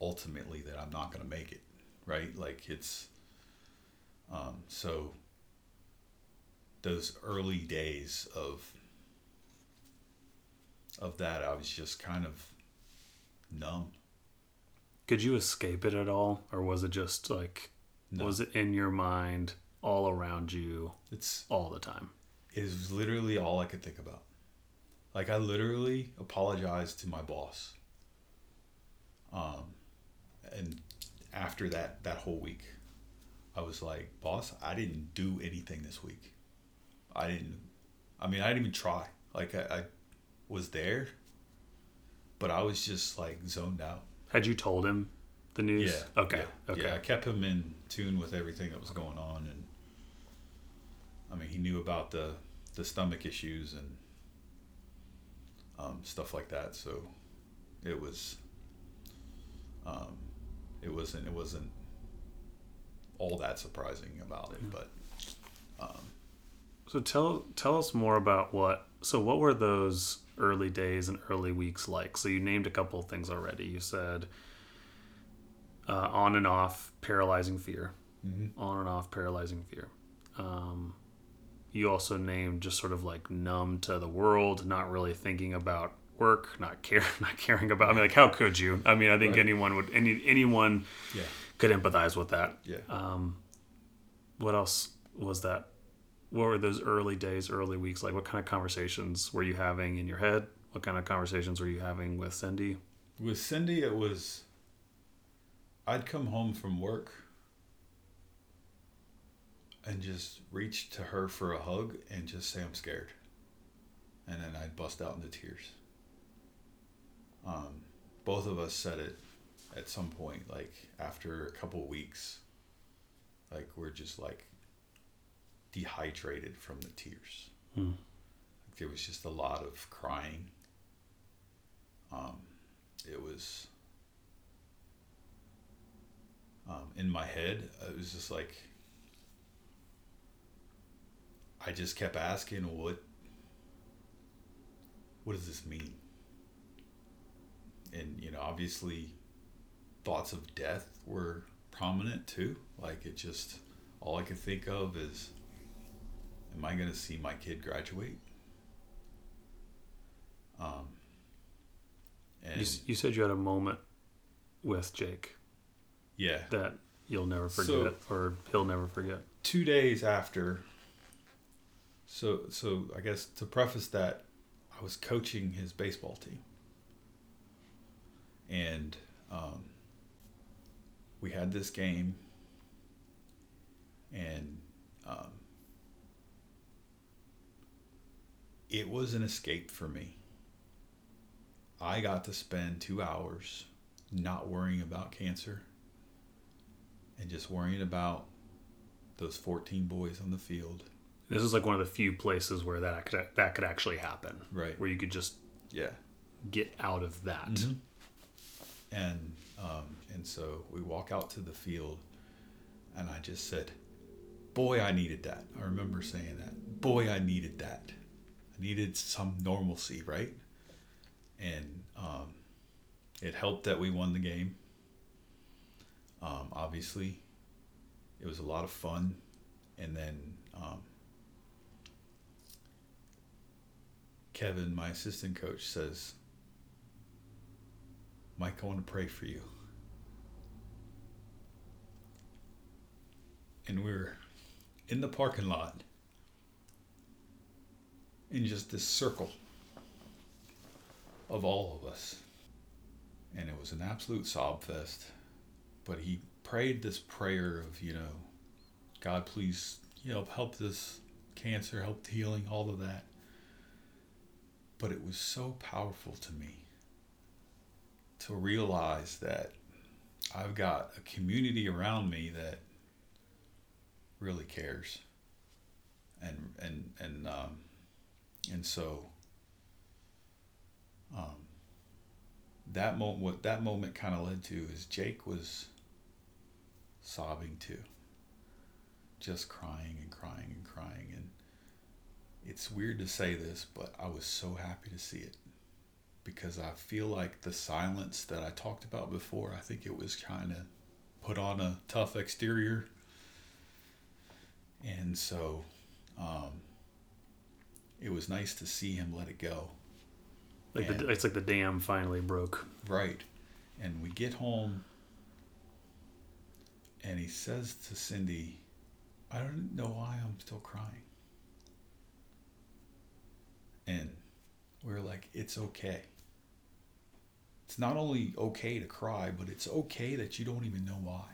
[SPEAKER 2] ultimately that I'm not gonna make it, right? Like it's um, so those early days of of that I was just kind of numb.
[SPEAKER 1] Could you escape it at all, or was it just like
[SPEAKER 2] No.
[SPEAKER 1] was it in your mind all around you
[SPEAKER 2] It's
[SPEAKER 1] all the time?
[SPEAKER 2] it was literally all I could think about. Like I literally apologized to my boss. Um, and after that that whole week, I was like, "Boss, I didn't do anything this week. I didn't. I mean, I didn't even try. Like I, I was there, but I was just like zoned out.
[SPEAKER 1] Had you told him the news?
[SPEAKER 2] Yeah.
[SPEAKER 1] Okay.
[SPEAKER 2] Yeah.
[SPEAKER 1] Okay.
[SPEAKER 2] Yeah, I kept him in tune with everything that was going on, and I mean, he knew about the the stomach issues and um, stuff like that. So it was, um, it wasn't it wasn't all that surprising about it, but um,
[SPEAKER 1] So tell tell us more about what. So what were those early days and early weeks like? So you named a couple of things already. You said uh, on and off paralyzing fear,
[SPEAKER 2] Mhm.
[SPEAKER 1] on and off paralyzing fear. Um, you also named just sort of like numb to the world, not really thinking about work, not care, not caring about. I mean, like how could you? I mean, I think
[SPEAKER 2] Right.
[SPEAKER 1] anyone would any anyone
[SPEAKER 2] yeah,
[SPEAKER 1] could empathize with that.
[SPEAKER 2] yeah.
[SPEAKER 1] Um, what else was that? what were those early days, early weeks like? What kind of conversations were you having in your head? What kind of conversations were you having with Cindy?
[SPEAKER 2] With Cindy, it was. I'd come home from work and just reach to her for a hug and just say I'm scared, and then I'd bust out into tears. Um, both of us said it at some point, like after a couple weeks, like we're just like dehydrated from the tears.
[SPEAKER 1] Hmm.
[SPEAKER 2] Like there was just a lot of crying. Um, it was um, in my head. It was just like I just kept asking, "What? What does this mean?" And you know, obviously, thoughts of death were prominent too. Like it just all I could think of is, "Am I going to see my kid graduate?" Um, and
[SPEAKER 1] You, you said you had a moment with Jake
[SPEAKER 2] yeah,
[SPEAKER 1] that you'll never
[SPEAKER 2] So-
[SPEAKER 1] forget, or he'll never forget.
[SPEAKER 2] two days after so so i guess to preface that i was coaching his baseball team and um, we had this game and um, it was an escape for me i got to spend two hours not worrying about cancer and just worrying about those 14 boys on the field.
[SPEAKER 1] This is like one of the few places where that could, that could actually happen,
[SPEAKER 2] Right.
[SPEAKER 1] where you could just
[SPEAKER 2] Yeah.
[SPEAKER 1] get out of that.
[SPEAKER 2] Mm-hmm. And um, and so we walk out to the field, and I just said, "Boy, I needed that." I remember saying that. Boy, I needed that. I needed some normalcy, right? And um, it helped that we won the game. Um, obviously, it was a lot of fun, and then um, Kevin, my assistant coach, says, Mike, I want to pray for you. And we are in the parking lot in just this circle of all of us. And it was an absolute sob fest. But he prayed this prayer of, you know, God, please, you know, help this cancer, help healing, all of that. But it was so powerful to me to realize that I've got a community around me that really cares, and and and um, and so um, that moment what that moment kind of led to is Jake was sobbing too, just crying and crying and crying, and it's weird to say this, but I was so happy to see it because I feel like the silence that I talked about before, I think it was kind of put on a tough exterior. And so um, it was nice to see him let it go.
[SPEAKER 1] Like the, it's like the dam finally broke.
[SPEAKER 2] Right. And we get home, and he says to Cindy, I don't know why I'm still crying. And we're like, it's okay. It's not only okay to cry, but it's okay that you don't even know why.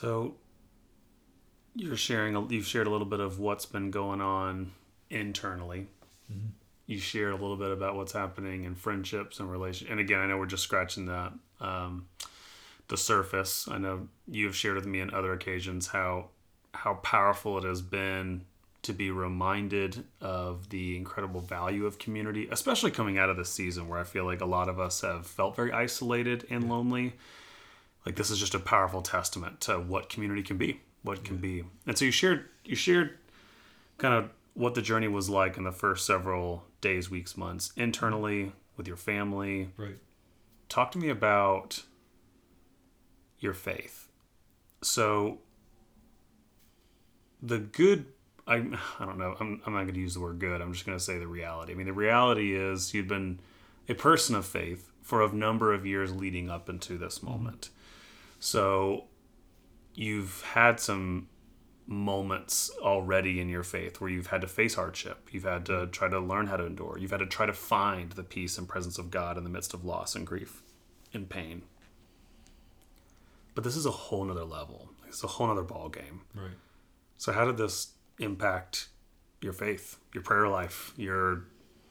[SPEAKER 1] So you're sharing, a- you've shared a little bit of what's been going on internally. You shared a little bit about what's happening in friendships and relation. And again, I know we're just scratching that um, the surface. I know you've shared with me on other occasions how how powerful it has been to be reminded of the incredible value of community, especially coming out of this season where I feel like a lot of us have felt very isolated and lonely like this is just a powerful testament to what community can be what can be and so you shared you shared kind of what the journey was like in the first several days, weeks, months, internally with your family.
[SPEAKER 2] Right.
[SPEAKER 1] Talk to me about your faith. So, the good, I, I don't know, I'm, I'm not going to use the word good. I'm just going to say the reality. I mean, the reality is you'd been a person of faith for a number of years leading up into this mm-hmm. moment. So, you've had some moments already in your faith where you've had to face hardship. You've had to mm-hmm. try to learn how to endure. You've had to try to find the peace and presence of God in the midst of loss and grief and pain. But this is a whole nother level. It's a whole nother ball game.
[SPEAKER 2] Right.
[SPEAKER 1] So how did this impact your faith, your prayer life, your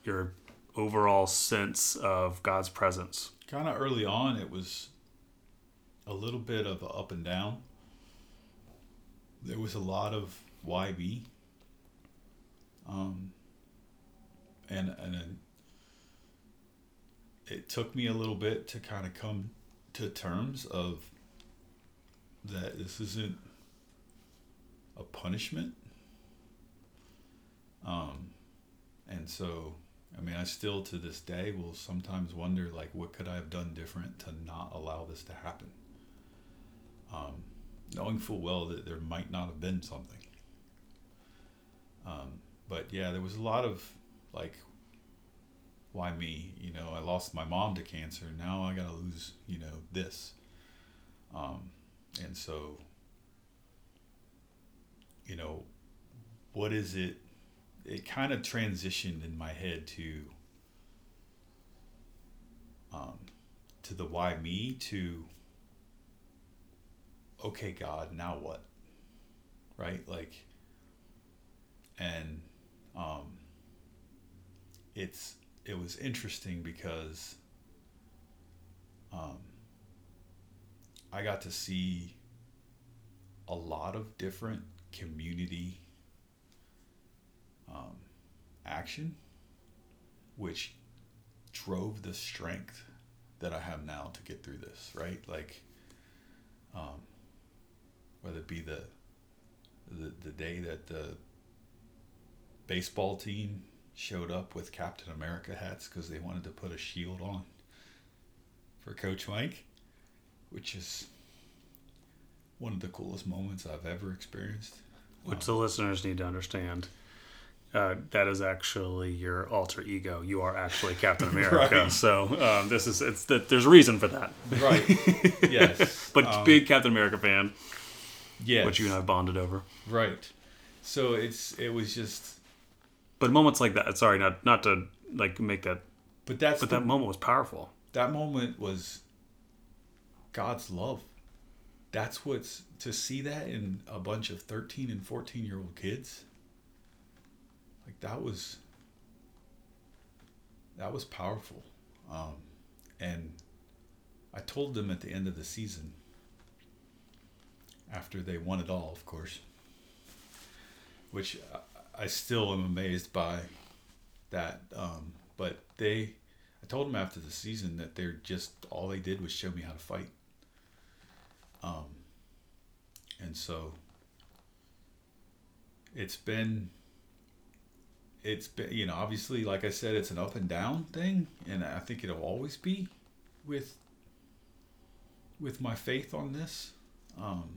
[SPEAKER 1] your overall sense of God's presence?
[SPEAKER 2] Kind of early on, it was a little bit of a up and down. There was a lot of YB. Um, and and then it took me a little bit to kind of come to terms of that this isn't a punishment. Um, and so, I mean, I still to this day will sometimes wonder, like, what could I have done different to not allow this to happen? Knowing full well that there might not have been something. Um, but yeah, there was a lot of like, why me? You know, I lost my mom to cancer. Now I gotta lose, you know, this. Um, and so, you know, what is it? It kind of transitioned in my head to, um, to the why me to, okay, God, now what? Right? Like, and, um, it's, it was interesting because, um, I got to see a lot of different community um, action, which drove the strength that I have now to get through this. Right, like um, whether it be the, the the day that the baseball team showed up with Captain America hats because they wanted to put a shield on for Coach Mike which is one of the coolest moments I've ever experienced.
[SPEAKER 1] Which the listeners need to understand. Uh, that is actually your alter ego. You are actually Captain America.
[SPEAKER 2] Right.
[SPEAKER 1] So um, this is it's that there's a reason for that.
[SPEAKER 2] Right. yes.
[SPEAKER 1] But
[SPEAKER 2] Um,
[SPEAKER 1] big Captain America fan,
[SPEAKER 2] yes.
[SPEAKER 1] which you and I bonded over.
[SPEAKER 2] Right. So it's it was just,
[SPEAKER 1] But moments like that, sorry, not not to like make that,
[SPEAKER 2] but that's
[SPEAKER 1] but
[SPEAKER 2] the,
[SPEAKER 1] that moment was powerful.
[SPEAKER 2] that moment was God's love. That's what's to see that in a bunch of 13 and 14 year old kids. Like that was that was powerful. Um, and I told them at the end of the season after they won it all, of course, which I- I still am amazed by that. Um, but they, I told them after the season that they're just all they did was show me how to fight. Um, and so it's been, it's been, you know, obviously, like I said, it's an up and down thing, and I think it'll always be with with my faith on this, um,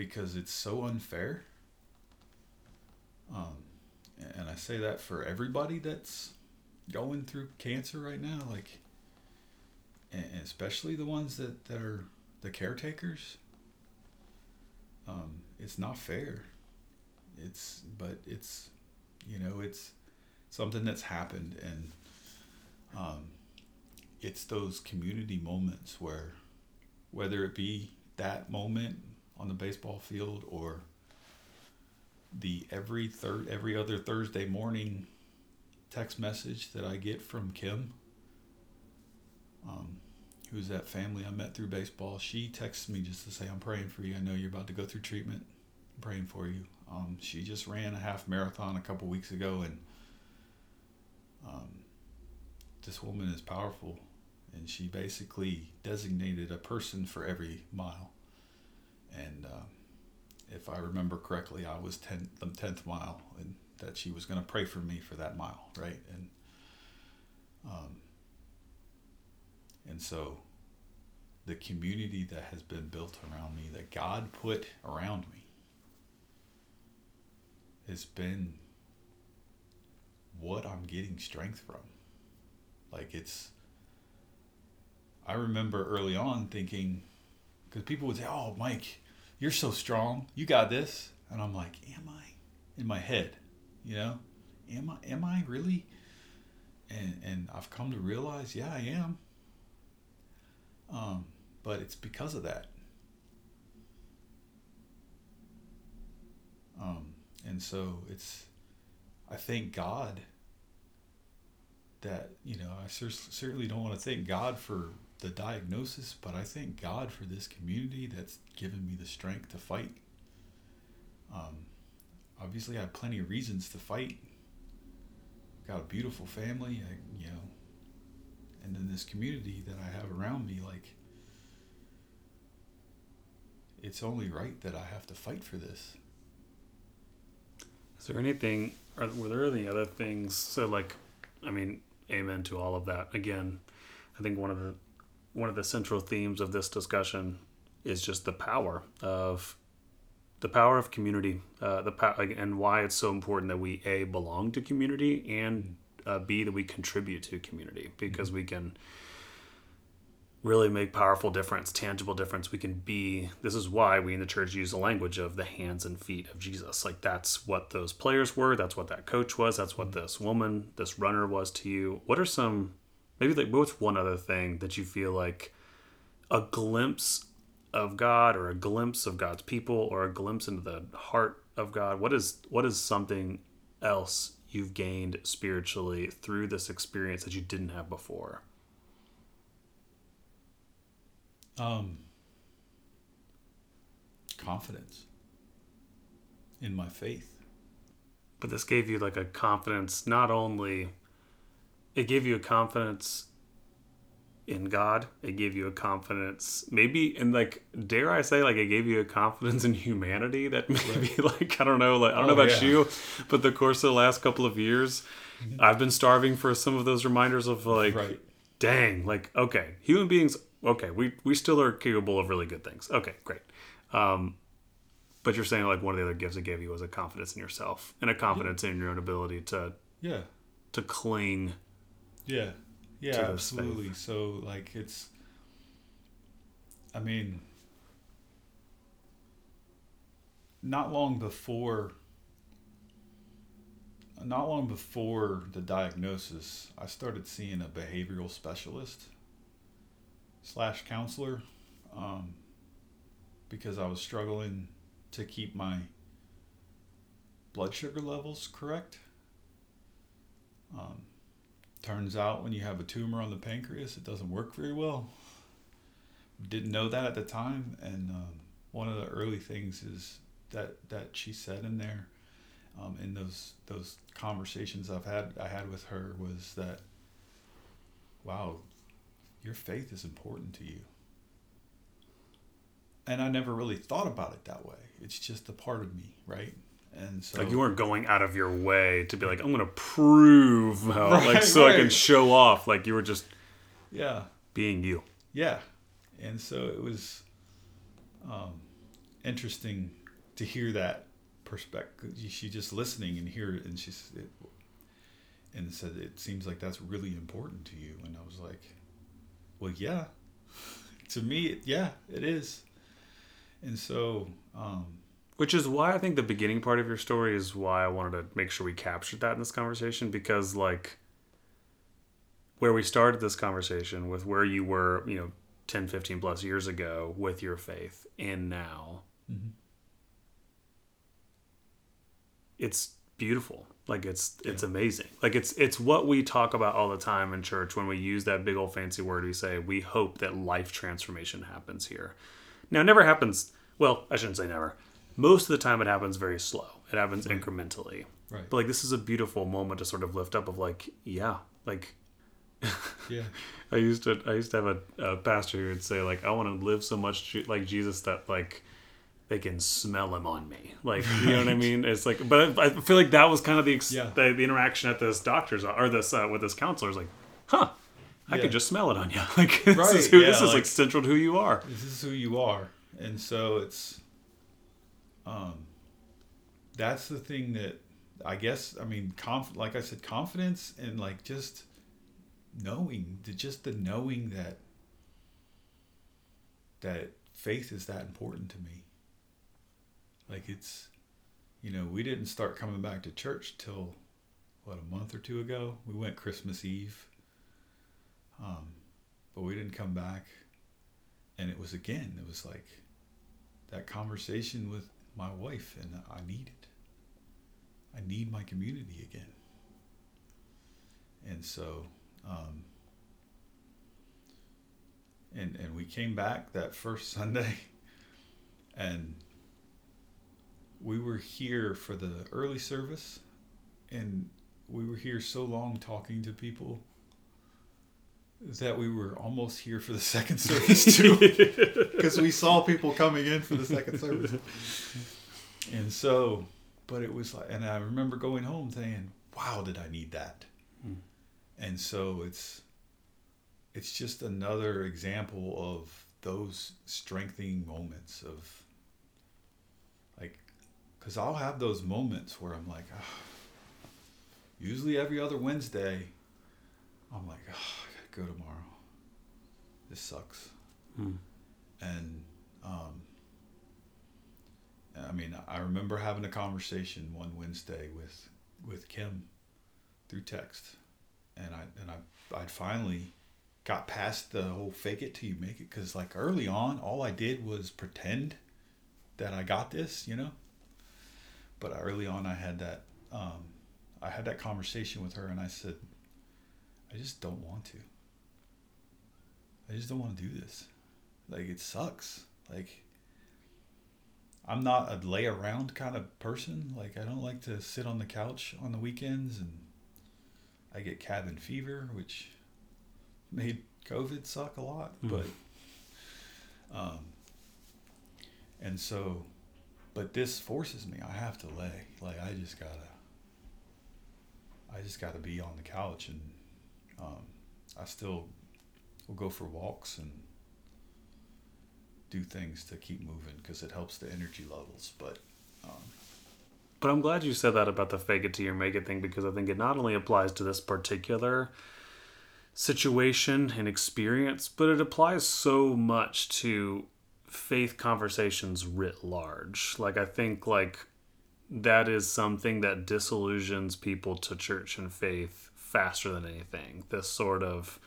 [SPEAKER 2] because it's so unfair. Um, and I say that for everybody that's going through cancer right now, like, especially the ones that, that are the caretakers. Um, it's not fair. It's, but it's, you know, it's something that's happened, and um, it's those community moments where, whether it be that moment on the baseball field or the every third every other Thursday morning text message that I get from Kim, um, who's that family I met through baseball. She texts me just to say, "I'm praying for you. I know you're about to go through treatment. I'm praying for you." Um, she just ran a half marathon a couple weeks ago, and um, this woman is powerful, and she basically designated a person for every mile, and uh, if I remember correctly, I was ten the tenth mile, and that she was going to pray for me for that mile, right? And um, and so the community that has been built around me, that God put around me, has been what I'm getting strength from. Like it's. I remember early on thinking, because people would say, "Oh, Mike, you're so strong. You got this," and I'm like, "Am I?" In my head, you know, am I? Am I really? And and I've come to realize, yeah, I am. Um, but it's because of that. Um, and so it's, I thank God that, you know, I cer- certainly don't want to thank God for the diagnosis, but I thank God for this community that's given me the strength to fight. Um, obviously, I have plenty of reasons to fight. Got a beautiful family, I, you know, and then this community that I have around me, like, it's only right that I have to fight for this.
[SPEAKER 1] Is there anything? Are, were there any other things? So, like, I mean, amen to all of that. Again, I think one of the one of the central themes of this discussion is just the power of the power of community, uh, the power, and why it's so important that we a belong to community and uh, b that we contribute to community because we can really make powerful difference, tangible difference. We can be. This is why we in the church use the language of the hands and feet of Jesus. Like that's what those players were. That's what that coach was. That's what this woman, this runner was to you. What are some maybe like what's one other thing that you feel like a glimpse of God or a glimpse of God's people or a glimpse into the heart of God? What is what is something else you've gained spiritually through this experience that you didn't have before?
[SPEAKER 2] Um, confidence in my faith.
[SPEAKER 1] But this gave you like a confidence, not only it gave you a confidence in God, it gave you a confidence, maybe, and like, dare I say, like, it gave you a confidence in humanity that maybe, right. like, I don't know, like, I don't oh, know about yeah. you, but the course of the last couple of years, mm-hmm. I've been starving for some of those reminders of, like, right. dang, like, okay, human beings okay, we we still are capable of really good things. Okay, great. Um, but you're saying like one of the other gifts it gave you was a confidence in yourself and a confidence yeah. in your own ability to
[SPEAKER 2] yeah
[SPEAKER 1] to cling.
[SPEAKER 2] Yeah, yeah, absolutely. Faith. So like it's, I mean, not long before. Not long before the diagnosis, I started seeing a behavioral specialist slash counselor um, because I was struggling to keep my blood sugar levels correct. Um, turns out when you have a tumor on the pancreas, it doesn't work very well. Didn't know that at the time, and um, one of the early things is that that she said in there, um, in those those conversations I've had I had with her was that, wow, your faith is important to you. And I never really thought about it that way. It's just a part of me, right? And so
[SPEAKER 1] like you weren't going out of your way to be like, I'm gonna prove how right, like so right. I can show off. Like you were just
[SPEAKER 2] Yeah.
[SPEAKER 1] Being you.
[SPEAKER 2] Yeah. And so it was um, interesting to hear that perspective. She just listening and hear it and she's it, and said it seems like that's really important to you and I was like well, yeah. to me, yeah, it is. And so, um,
[SPEAKER 1] which is why I think the beginning part of your story is why I wanted to make sure we captured that in this conversation because, like, where we started this conversation with where you were, you know, 10, 15 plus years ago with your faith and now, mm-hmm. it's beautiful. Like it's it's yeah. amazing. Like it's it's what we talk about all the time in church when we use that big old fancy word. We say we hope that life transformation happens here. Now, it never happens. Well, I shouldn't say never. Most of the time, it happens very slow. It happens right. incrementally.
[SPEAKER 2] Right.
[SPEAKER 1] But like this is a beautiful moment to sort of lift up of like, yeah, like.
[SPEAKER 2] yeah.
[SPEAKER 1] I used to I used to have a, a pastor who would say like I want to live so much like Jesus that like they can smell him on me. Like, you know what I mean? It's like, but I, I feel like that was kind of the, ex-
[SPEAKER 2] Yeah.
[SPEAKER 1] the the interaction at this doctor's or this uh, with this counselor. Is like, huh, I
[SPEAKER 2] Yeah.
[SPEAKER 1] could just smell it on you. Like, this
[SPEAKER 2] Right,
[SPEAKER 1] is who
[SPEAKER 2] yeah,
[SPEAKER 1] this is
[SPEAKER 2] like-
[SPEAKER 1] like central to who you are.
[SPEAKER 2] this is who you are and so it's um that's the thing that i guess i mean conf- like i said confidence and like just knowing the just the knowing that that faith is that important to me like it's you know we didn't start coming back to church till what a month or two ago? We went christmas eve. Um but we didn't come back. And it was again it was like that conversation with my wife and i need it. I need my community again. And so um, and and we came back that first sunday and we were here for the early service and we were here so long talking to people that we were almost here for the second service too. Because we saw people coming in for the second service. And so but it was like and i remember going home saying wow did i need that?
[SPEAKER 1] Hmm.
[SPEAKER 2] and so it's it's just another example of those strengthening moments of because i'll have those moments where i'm like ah, usually every other wednesday i'm like oh, i gotta go tomorrow this sucks
[SPEAKER 1] Hmm.
[SPEAKER 2] and um, I mean, I remember having a conversation one Wednesday with with Kim through text, and I and I I finally got past the whole fake it till you make it because like early on, all I did was pretend that I got this, you know. But early on, I had that um, I had that conversation with her, and I said, I just don't want to. I just don't want to do this. Like it sucks. Like I'm not a lay around kind of person. Like I don't like to sit on the couch on the weekends and I get cabin fever, which made COVID suck a lot.
[SPEAKER 1] Mm.
[SPEAKER 2] But um and so but this forces me. I have to lay. Like I just gotta I just gotta be on the couch and um I still will go for walks and do things to keep moving because it helps the energy levels. But um,
[SPEAKER 1] But I'm glad you said that about the fake it till you make it thing because I think it not only applies to this particular situation and experience, but it applies so much to faith conversations writ large. Like I think like that is something that disillusions people to church and faith faster than anything. This sort of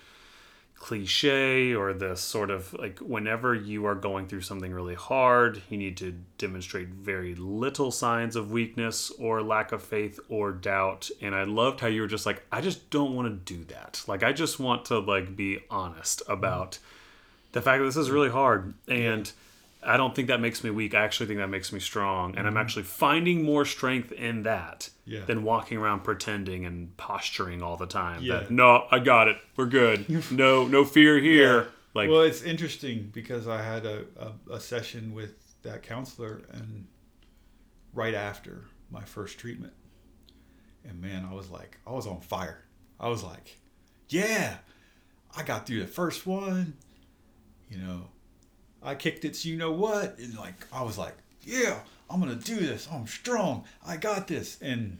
[SPEAKER 1] cliche or this sort of like whenever you are going through something really hard, you need to demonstrate very little signs of weakness or lack of faith or doubt. And I loved how you were just like, I just don't want to do that. Like I just want to like be honest about mm. The fact that this is really hard and I don't think that makes me weak. I actually think that makes me strong. And I'm mm-hmm. actually finding more strength in that
[SPEAKER 2] Yeah.
[SPEAKER 1] than walking around pretending and posturing all the time.
[SPEAKER 2] Yeah.
[SPEAKER 1] That no, I got it. We're good. No, no fear here. Like
[SPEAKER 2] well, it's interesting because I had a, a, a session with that counselor and right after my first treatment, and man, I was like, I was on fire. I was like, yeah, I got through the first one. You know, I kicked its you know what, and like I was like, yeah, I'm gonna do this. I'm strong. I got this. And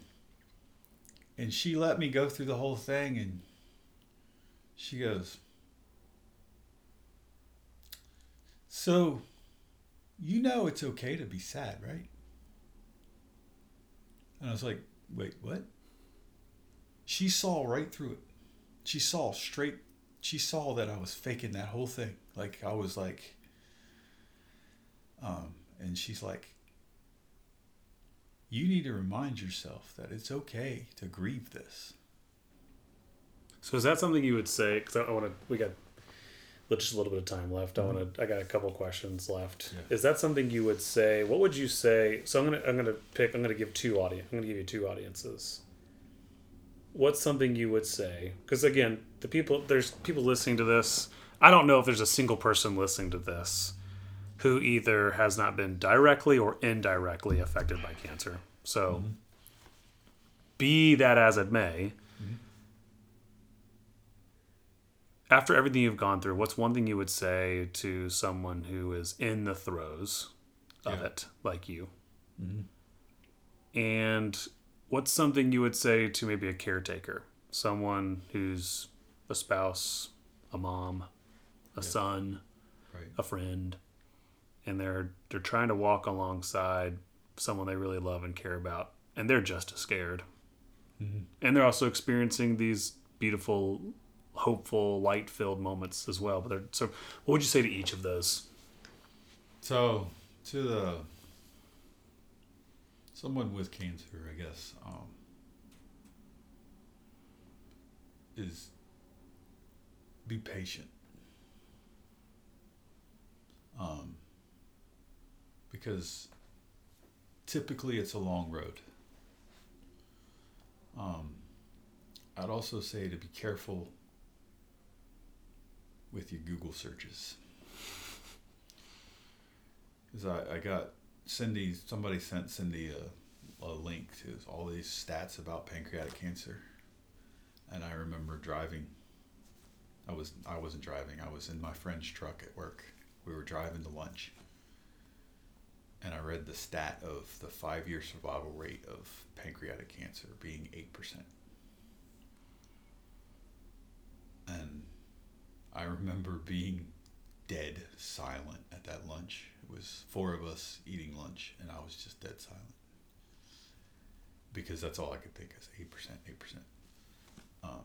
[SPEAKER 2] and she let me go through the whole thing, and she goes, so you know it's okay to be sad, right? And I was like, wait, what? She saw right through it. She saw straight. She saw that I was faking that whole thing. Like I was like, um, and she's like, you need to remind yourself that it's okay to grieve this.
[SPEAKER 1] So is that something you would say? Because I, want to. We got just a little bit of time left. I want to. I got a couple questions left.
[SPEAKER 2] Yeah.
[SPEAKER 1] Is that something you would say? What would you say? So I'm gonna. I'm gonna pick. I'm gonna give two audience. I'm gonna give you two audiences. What's something you would say? Because again, the people there's people listening to this. I don't know if there's a single person listening to this who either has not been directly or indirectly affected by cancer. So, mm-hmm. be that as it may, mm-hmm. after everything you've gone through, what's one thing you would say to someone who is in the throes of
[SPEAKER 2] Yeah.
[SPEAKER 1] it, like you? Mm-hmm. And what's something you would say to maybe a caretaker, someone who's a spouse, a mom, a son,
[SPEAKER 2] Right.
[SPEAKER 1] a friend, and they're they're trying to walk alongside someone they really love and care about, and they're just as scared, and they're also experiencing these beautiful, hopeful, light-filled moments as well. But they're, so, what would you say to each of those?
[SPEAKER 2] So to the someone with cancer, I guess, um, is be patient. Um, because typically it's a long road. Um, I'd also say to be careful with your Google searches because I, I got Cindy, somebody sent Cindy a, a link to all these stats about pancreatic cancer. And I remember driving. I was I wasn't driving. I was in my friend's truck at work. We were driving to lunch. And I read the stat of the five year survival rate of pancreatic cancer being 8%. And I remember being dead silent at that lunch. It was four of us eating lunch, and I was just dead silent because that's all I could think is eight percent, eight percent. Um,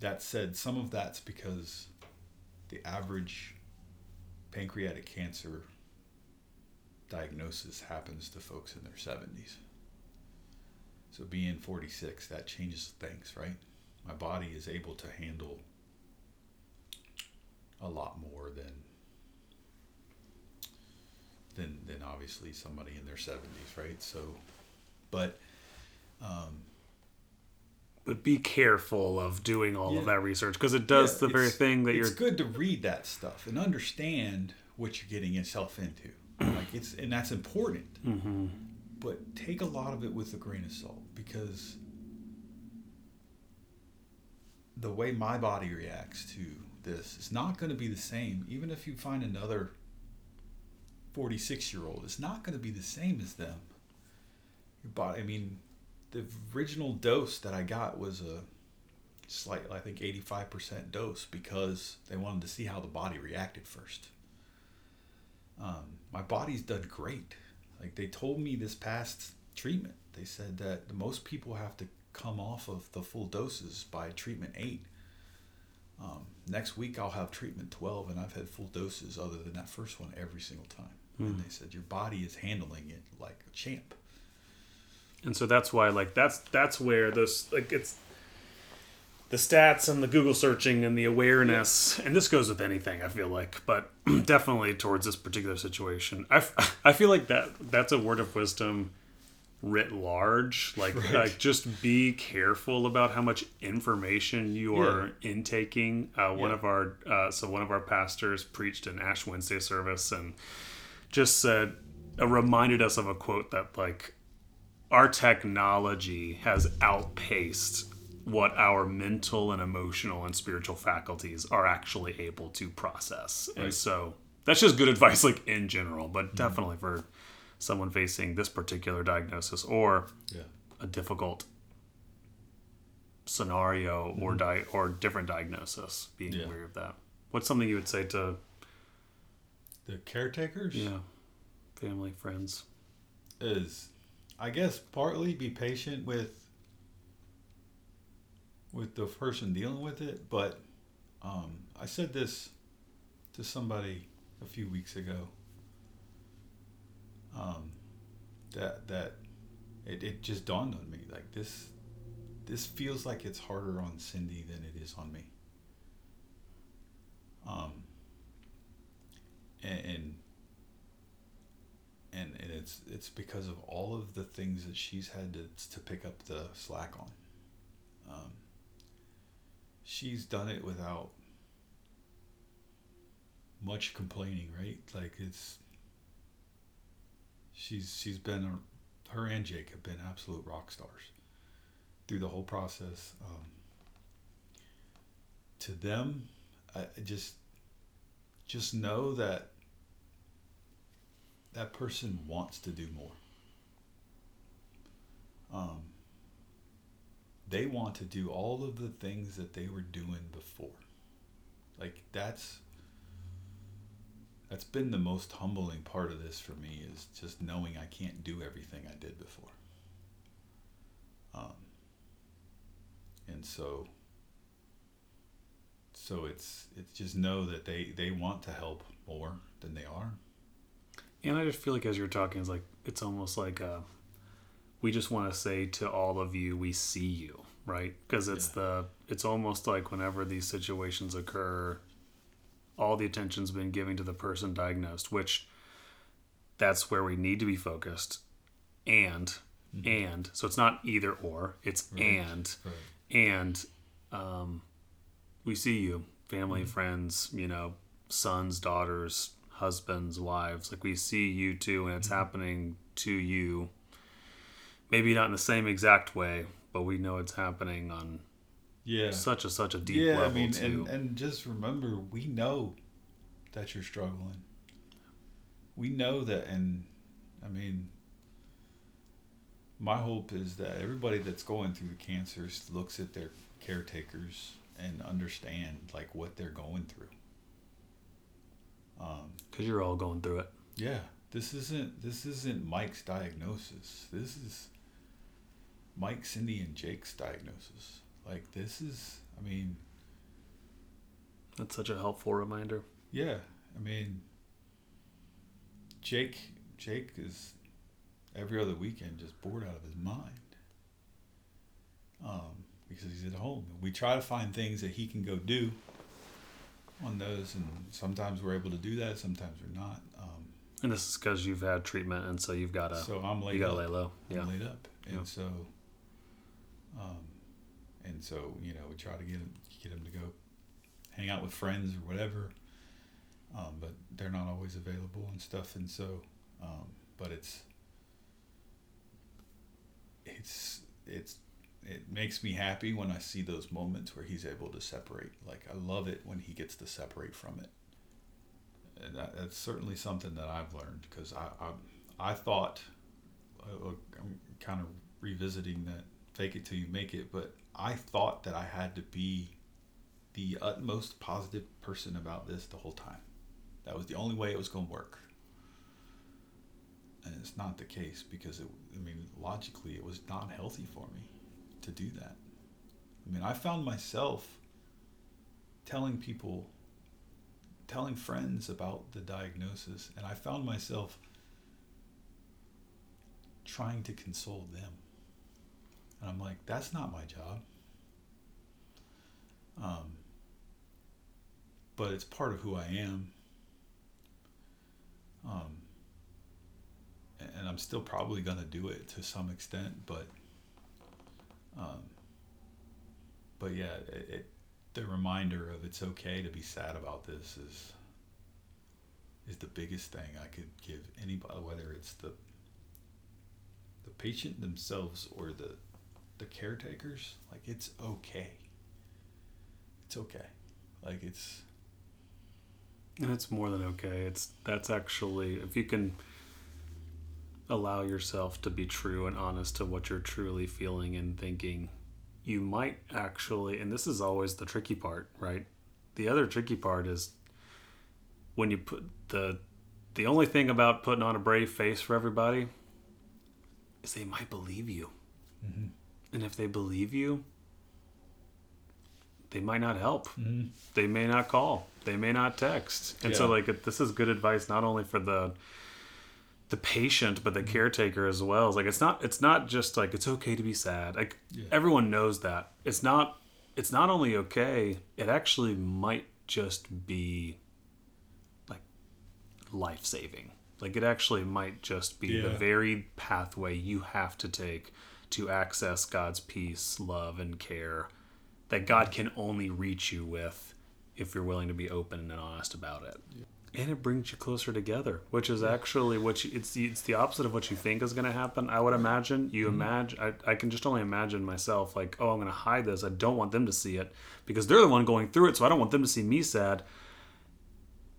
[SPEAKER 2] that said, some of that's because the average pancreatic cancer diagnosis happens to folks in their seventies. So being forty six, that changes things, right? My body is able to handle a lot more than than than obviously somebody in their seventies, right? So, but um,
[SPEAKER 1] But be careful of doing all of that research because it does
[SPEAKER 2] yeah,
[SPEAKER 1] the very thing that
[SPEAKER 2] it's
[SPEAKER 1] you're.
[SPEAKER 2] It's good to read that stuff and understand what you're getting yourself into. like it's and that's important.
[SPEAKER 1] Mm-hmm.
[SPEAKER 2] But take a lot of it with a grain of salt because the way my body reacts to this is not going to be the same. Even if you find another 46 year old, it's not going to be the same as them. Your body, I mean, the original dose that I got was a slight, I think 85% dose because they wanted to see how the body reacted first. Um, my body's done great. Like they told me this past treatment, they said that the most people have to come off of the full doses by treatment eight. Um, next week I'll have treatment 12 and I've had full doses other than that first one every single time. And they said your body is handling it like a champ.
[SPEAKER 1] And so that's why like that's that's where those like it's the stats and the google searching and the awareness and this goes with anything i feel like but definitely towards this particular situation. I, f- I feel like that that's a word of wisdom writ large. Like
[SPEAKER 2] Right.
[SPEAKER 1] like just be careful about how much information you are intaking. Uh, one
[SPEAKER 2] Yeah.
[SPEAKER 1] of our uh, so one of our pastors preached an ash wednesday service and just said uh, reminded us of a quote that like our technology has outpaced what our mental and emotional and spiritual faculties are actually able to process. And so that's just good advice, like in general, but mm-hmm. definitely for someone facing this particular diagnosis or
[SPEAKER 2] Yeah.
[SPEAKER 1] a difficult scenario or mm-hmm. di- or different diagnosis, being
[SPEAKER 2] Yeah.
[SPEAKER 1] aware of that. What's something you would say to
[SPEAKER 2] The caretakers
[SPEAKER 1] yeah, family, friends?
[SPEAKER 2] is, I guess, partly be patient with with the person dealing with it. But um, I said this to somebody a few weeks ago. Um, that that it, it just dawned on me like this this feels like it's harder on Cindy than it is on me. Um, and, and and, and it's it's because of all of the things that she's had to to pick up the slack on. Um, she's done it without much complaining, right? Like it's she's she's been her and Jake have been absolute rock stars through the whole process. Um, to them, I just just know that that person wants to do more. Um, they want to do all of the things that they were doing before. Like that's that's been the most humbling part of this for me is just knowing I can't do everything I did before. Um, and so so it's it's just know that they they want to help more than they are.
[SPEAKER 1] And I just feel like as you're talking, it's like it's almost like uh, we just want to say to all of you, we see you, right? Because it's
[SPEAKER 2] Yeah.
[SPEAKER 1] the it's almost like whenever these situations occur, all the attention's been given to the person diagnosed, which that's where we need to be focused, and and so it's not either or, it's
[SPEAKER 2] Right.
[SPEAKER 1] and and um, we see you family friends you know sons daughters husbands wives like we see you too and it's mm-hmm. happening to you maybe not in the same exact way but we know it's happening on
[SPEAKER 2] Yeah.
[SPEAKER 1] such a such a deep
[SPEAKER 2] yeah,
[SPEAKER 1] level
[SPEAKER 2] I mean,
[SPEAKER 1] too
[SPEAKER 2] and, and just remember, we know that you're struggling. We know that, and I mean, my hope is that everybody that's going through the cancers looks at their caretakers and understand like what they're going through. Um,
[SPEAKER 1] because you're all going through it
[SPEAKER 2] yeah, this isn't this isn't Mike's diagnosis. This is Mike, Cindy, and Jake's diagnosis. Like this is, I mean,
[SPEAKER 1] that's such a helpful reminder
[SPEAKER 2] Yeah, I mean, Jake Jake is every other weekend just bored out of his mind. Um, because he's at home. We try to find things that he can go do on those, and sometimes we're able to do that. Sometimes we're not. Um,
[SPEAKER 1] and this is because you've had treatment and so you've got to
[SPEAKER 2] so I'm laid
[SPEAKER 1] you got to lay low
[SPEAKER 2] I'm
[SPEAKER 1] yeah
[SPEAKER 2] laid up, and
[SPEAKER 1] Yeah.
[SPEAKER 2] so, um, and so you know we try to get him get him to go hang out with friends or whatever, um, but they're not always available and stuff, and so, um, but it's it's it's it makes me happy when I see those moments where he's able to separate. Like I love it when he gets to separate from it. And that, that's certainly something that I've learned because I, I I thought uh, I'm kind of revisiting that fake it till you make it, but I thought that I had to be the utmost positive person about this the whole time. That was the only way it was going to work. And it's not the case because it, I mean, logically, it was not healthy for me to do that. I mean, I found myself telling people, telling friends about the diagnosis, and I found myself trying to console them. And I'm like, that's not my job. Um, but it's part of who I am. Um, and I'm still probably going to do it to some extent, but um, but yeah, it, it, the reminder of it's okay to be sad about this is is the biggest thing I could give anybody, whether it's the the patient themselves or the the caretakers. Like it's okay. It's okay. Like it's
[SPEAKER 1] And it's more than okay. It's that's actually if you can allow yourself to be true and honest to what you're truly feeling and thinking, you might actually and this is always the tricky part, right? The other tricky part is when you put the the only thing about putting on a brave face for everybody is they might believe you. Mm-hmm. And if they believe you, they might not help. Mm-hmm. They may not call. They may not text. And so like this is good advice not only for the the patient but the caretaker as well it's like it's not it's not just like it's okay to be sad like
[SPEAKER 2] Yeah.
[SPEAKER 1] everyone knows that it's not it's not only okay it actually might just be like life saving like it actually might just be the
[SPEAKER 2] Yeah.
[SPEAKER 1] very pathway you have to take to access god's peace love and care that God can only reach you with if you're willing to be open and honest about it. And it brings you closer together, which is actually what you, it's the, it's the opposite of what you think is going to happen. I would imagine you
[SPEAKER 2] Mm-hmm.
[SPEAKER 1] imagine I, I can just only imagine myself like oh I'm going to hide this. I don't want them to see it because they're the one going through it, so I don't want them to see me sad.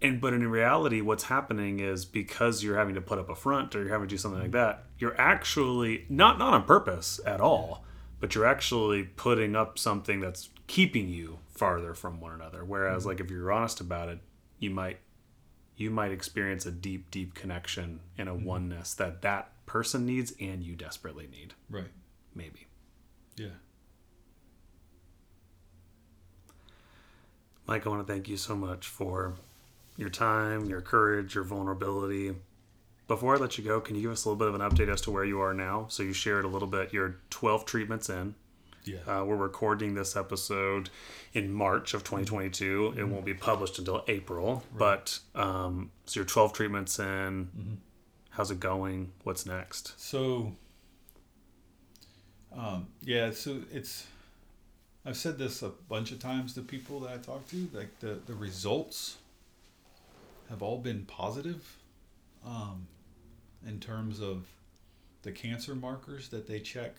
[SPEAKER 1] And but in reality, what's happening is because you're having to put up a front or you're having to do something like that, you're actually not not on purpose at all, but you're actually putting up something that's keeping you farther from one another. Whereas like if you're honest about it, you might you might experience a deep, deep connection and a mm-hmm. oneness that that person needs and you desperately need.
[SPEAKER 2] Right.
[SPEAKER 1] Maybe.
[SPEAKER 2] Yeah.
[SPEAKER 1] Mike, I want to thank you so much for your time, your courage, your vulnerability. Before I let you go, can you give us a little bit of an update as to where you are now? So you shared a little bit. You're 12 treatments in.
[SPEAKER 2] Yeah.
[SPEAKER 1] Uh, we're recording this episode in March of 2022. It won't be published until April. But um, so you're 12 treatments in. How's it going? What's next?
[SPEAKER 2] So, um, yeah, so it's, I've said this a bunch of times to people that I talk to, like the, the results have all been positive um, in terms of the cancer markers that they check.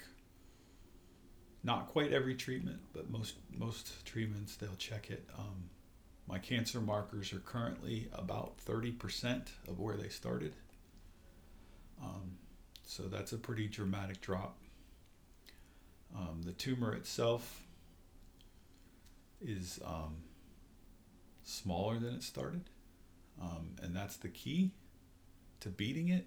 [SPEAKER 2] Not quite every treatment, but most most treatments they'll check it. Um, my cancer markers are currently about thirty percent of where they started. Um, so that's a pretty dramatic drop. Um, the tumor itself is um, smaller than it started, um, and that's the key to beating it.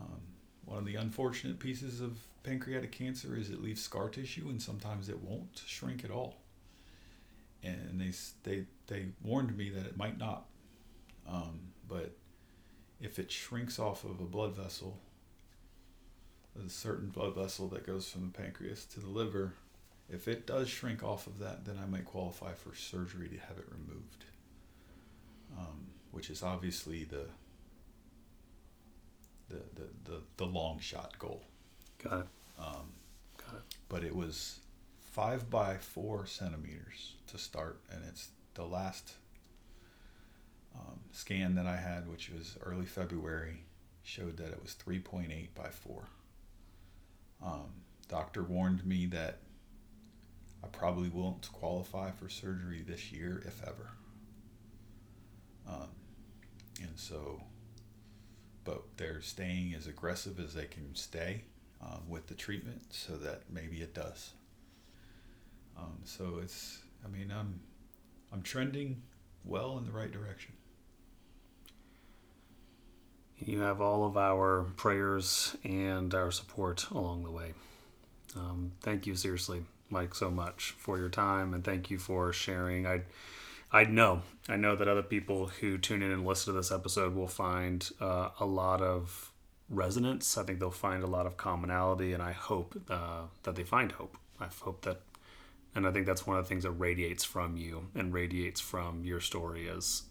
[SPEAKER 2] Um, one of the unfortunate pieces of pancreatic cancer is it leaves scar tissue, and sometimes it won't shrink at all. And they they they warned me that it might not, um, but if it shrinks off of a blood vessel, a certain blood vessel that goes from the pancreas to the liver, if it does shrink off of that, then I might qualify for surgery to have it removed, um, which is obviously the the, the, the, the long shot goal.
[SPEAKER 1] Got it.
[SPEAKER 2] Um,
[SPEAKER 1] Got it.
[SPEAKER 2] but it was five by four centimeters to start, and it's the last um, scan that I had, which was early February, showed that it was 3.8 by 4. Um, doctor warned me that I probably won't qualify for surgery this year, if ever. Um, and so, but they're staying as aggressive as they can stay um, with the treatment so that maybe it does. Um, so it's, I mean, I'm, I'm trending well in the right direction.
[SPEAKER 1] You have all of our prayers and our support along the way. Um, thank you, seriously, Mike, so much for your time, and thank you for sharing. I, I know, I know that other people who tune in and listen to this episode will find uh, a lot of resonance. I think they'll find a lot of commonality, and I hope uh, that they find hope. I hope that, and I think that's one of the things that radiates from you and radiates from your story is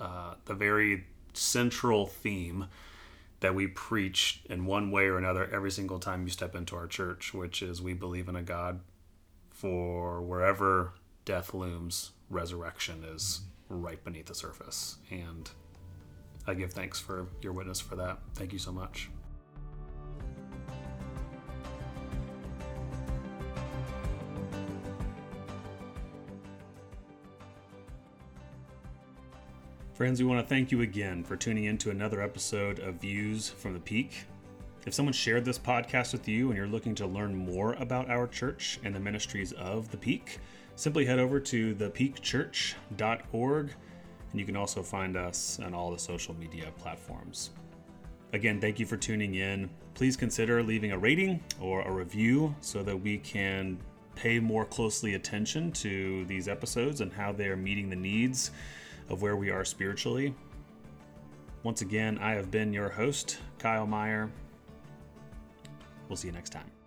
[SPEAKER 1] uh, the very central theme that we preach in one way or another every single time you step into our church, which is we believe in a God for wherever death looms, resurrection is right beneath the surface. And I give thanks for your witness for that. Thank you so much. Friends, we want to thank you again for tuning in to another episode of Views from the Peak. If someone shared this podcast with you and you're looking to learn more about our church and the ministries of the Peak, simply head over to thepeakchurch.org and you can also find us on all the social media platforms. Again, thank you for tuning in. Please consider leaving a rating or a review so that we can pay more closely attention to these episodes and how they are meeting the needs of where we are spiritually. Once again, I have been your host, Kyle Meyer. We'll see you next time.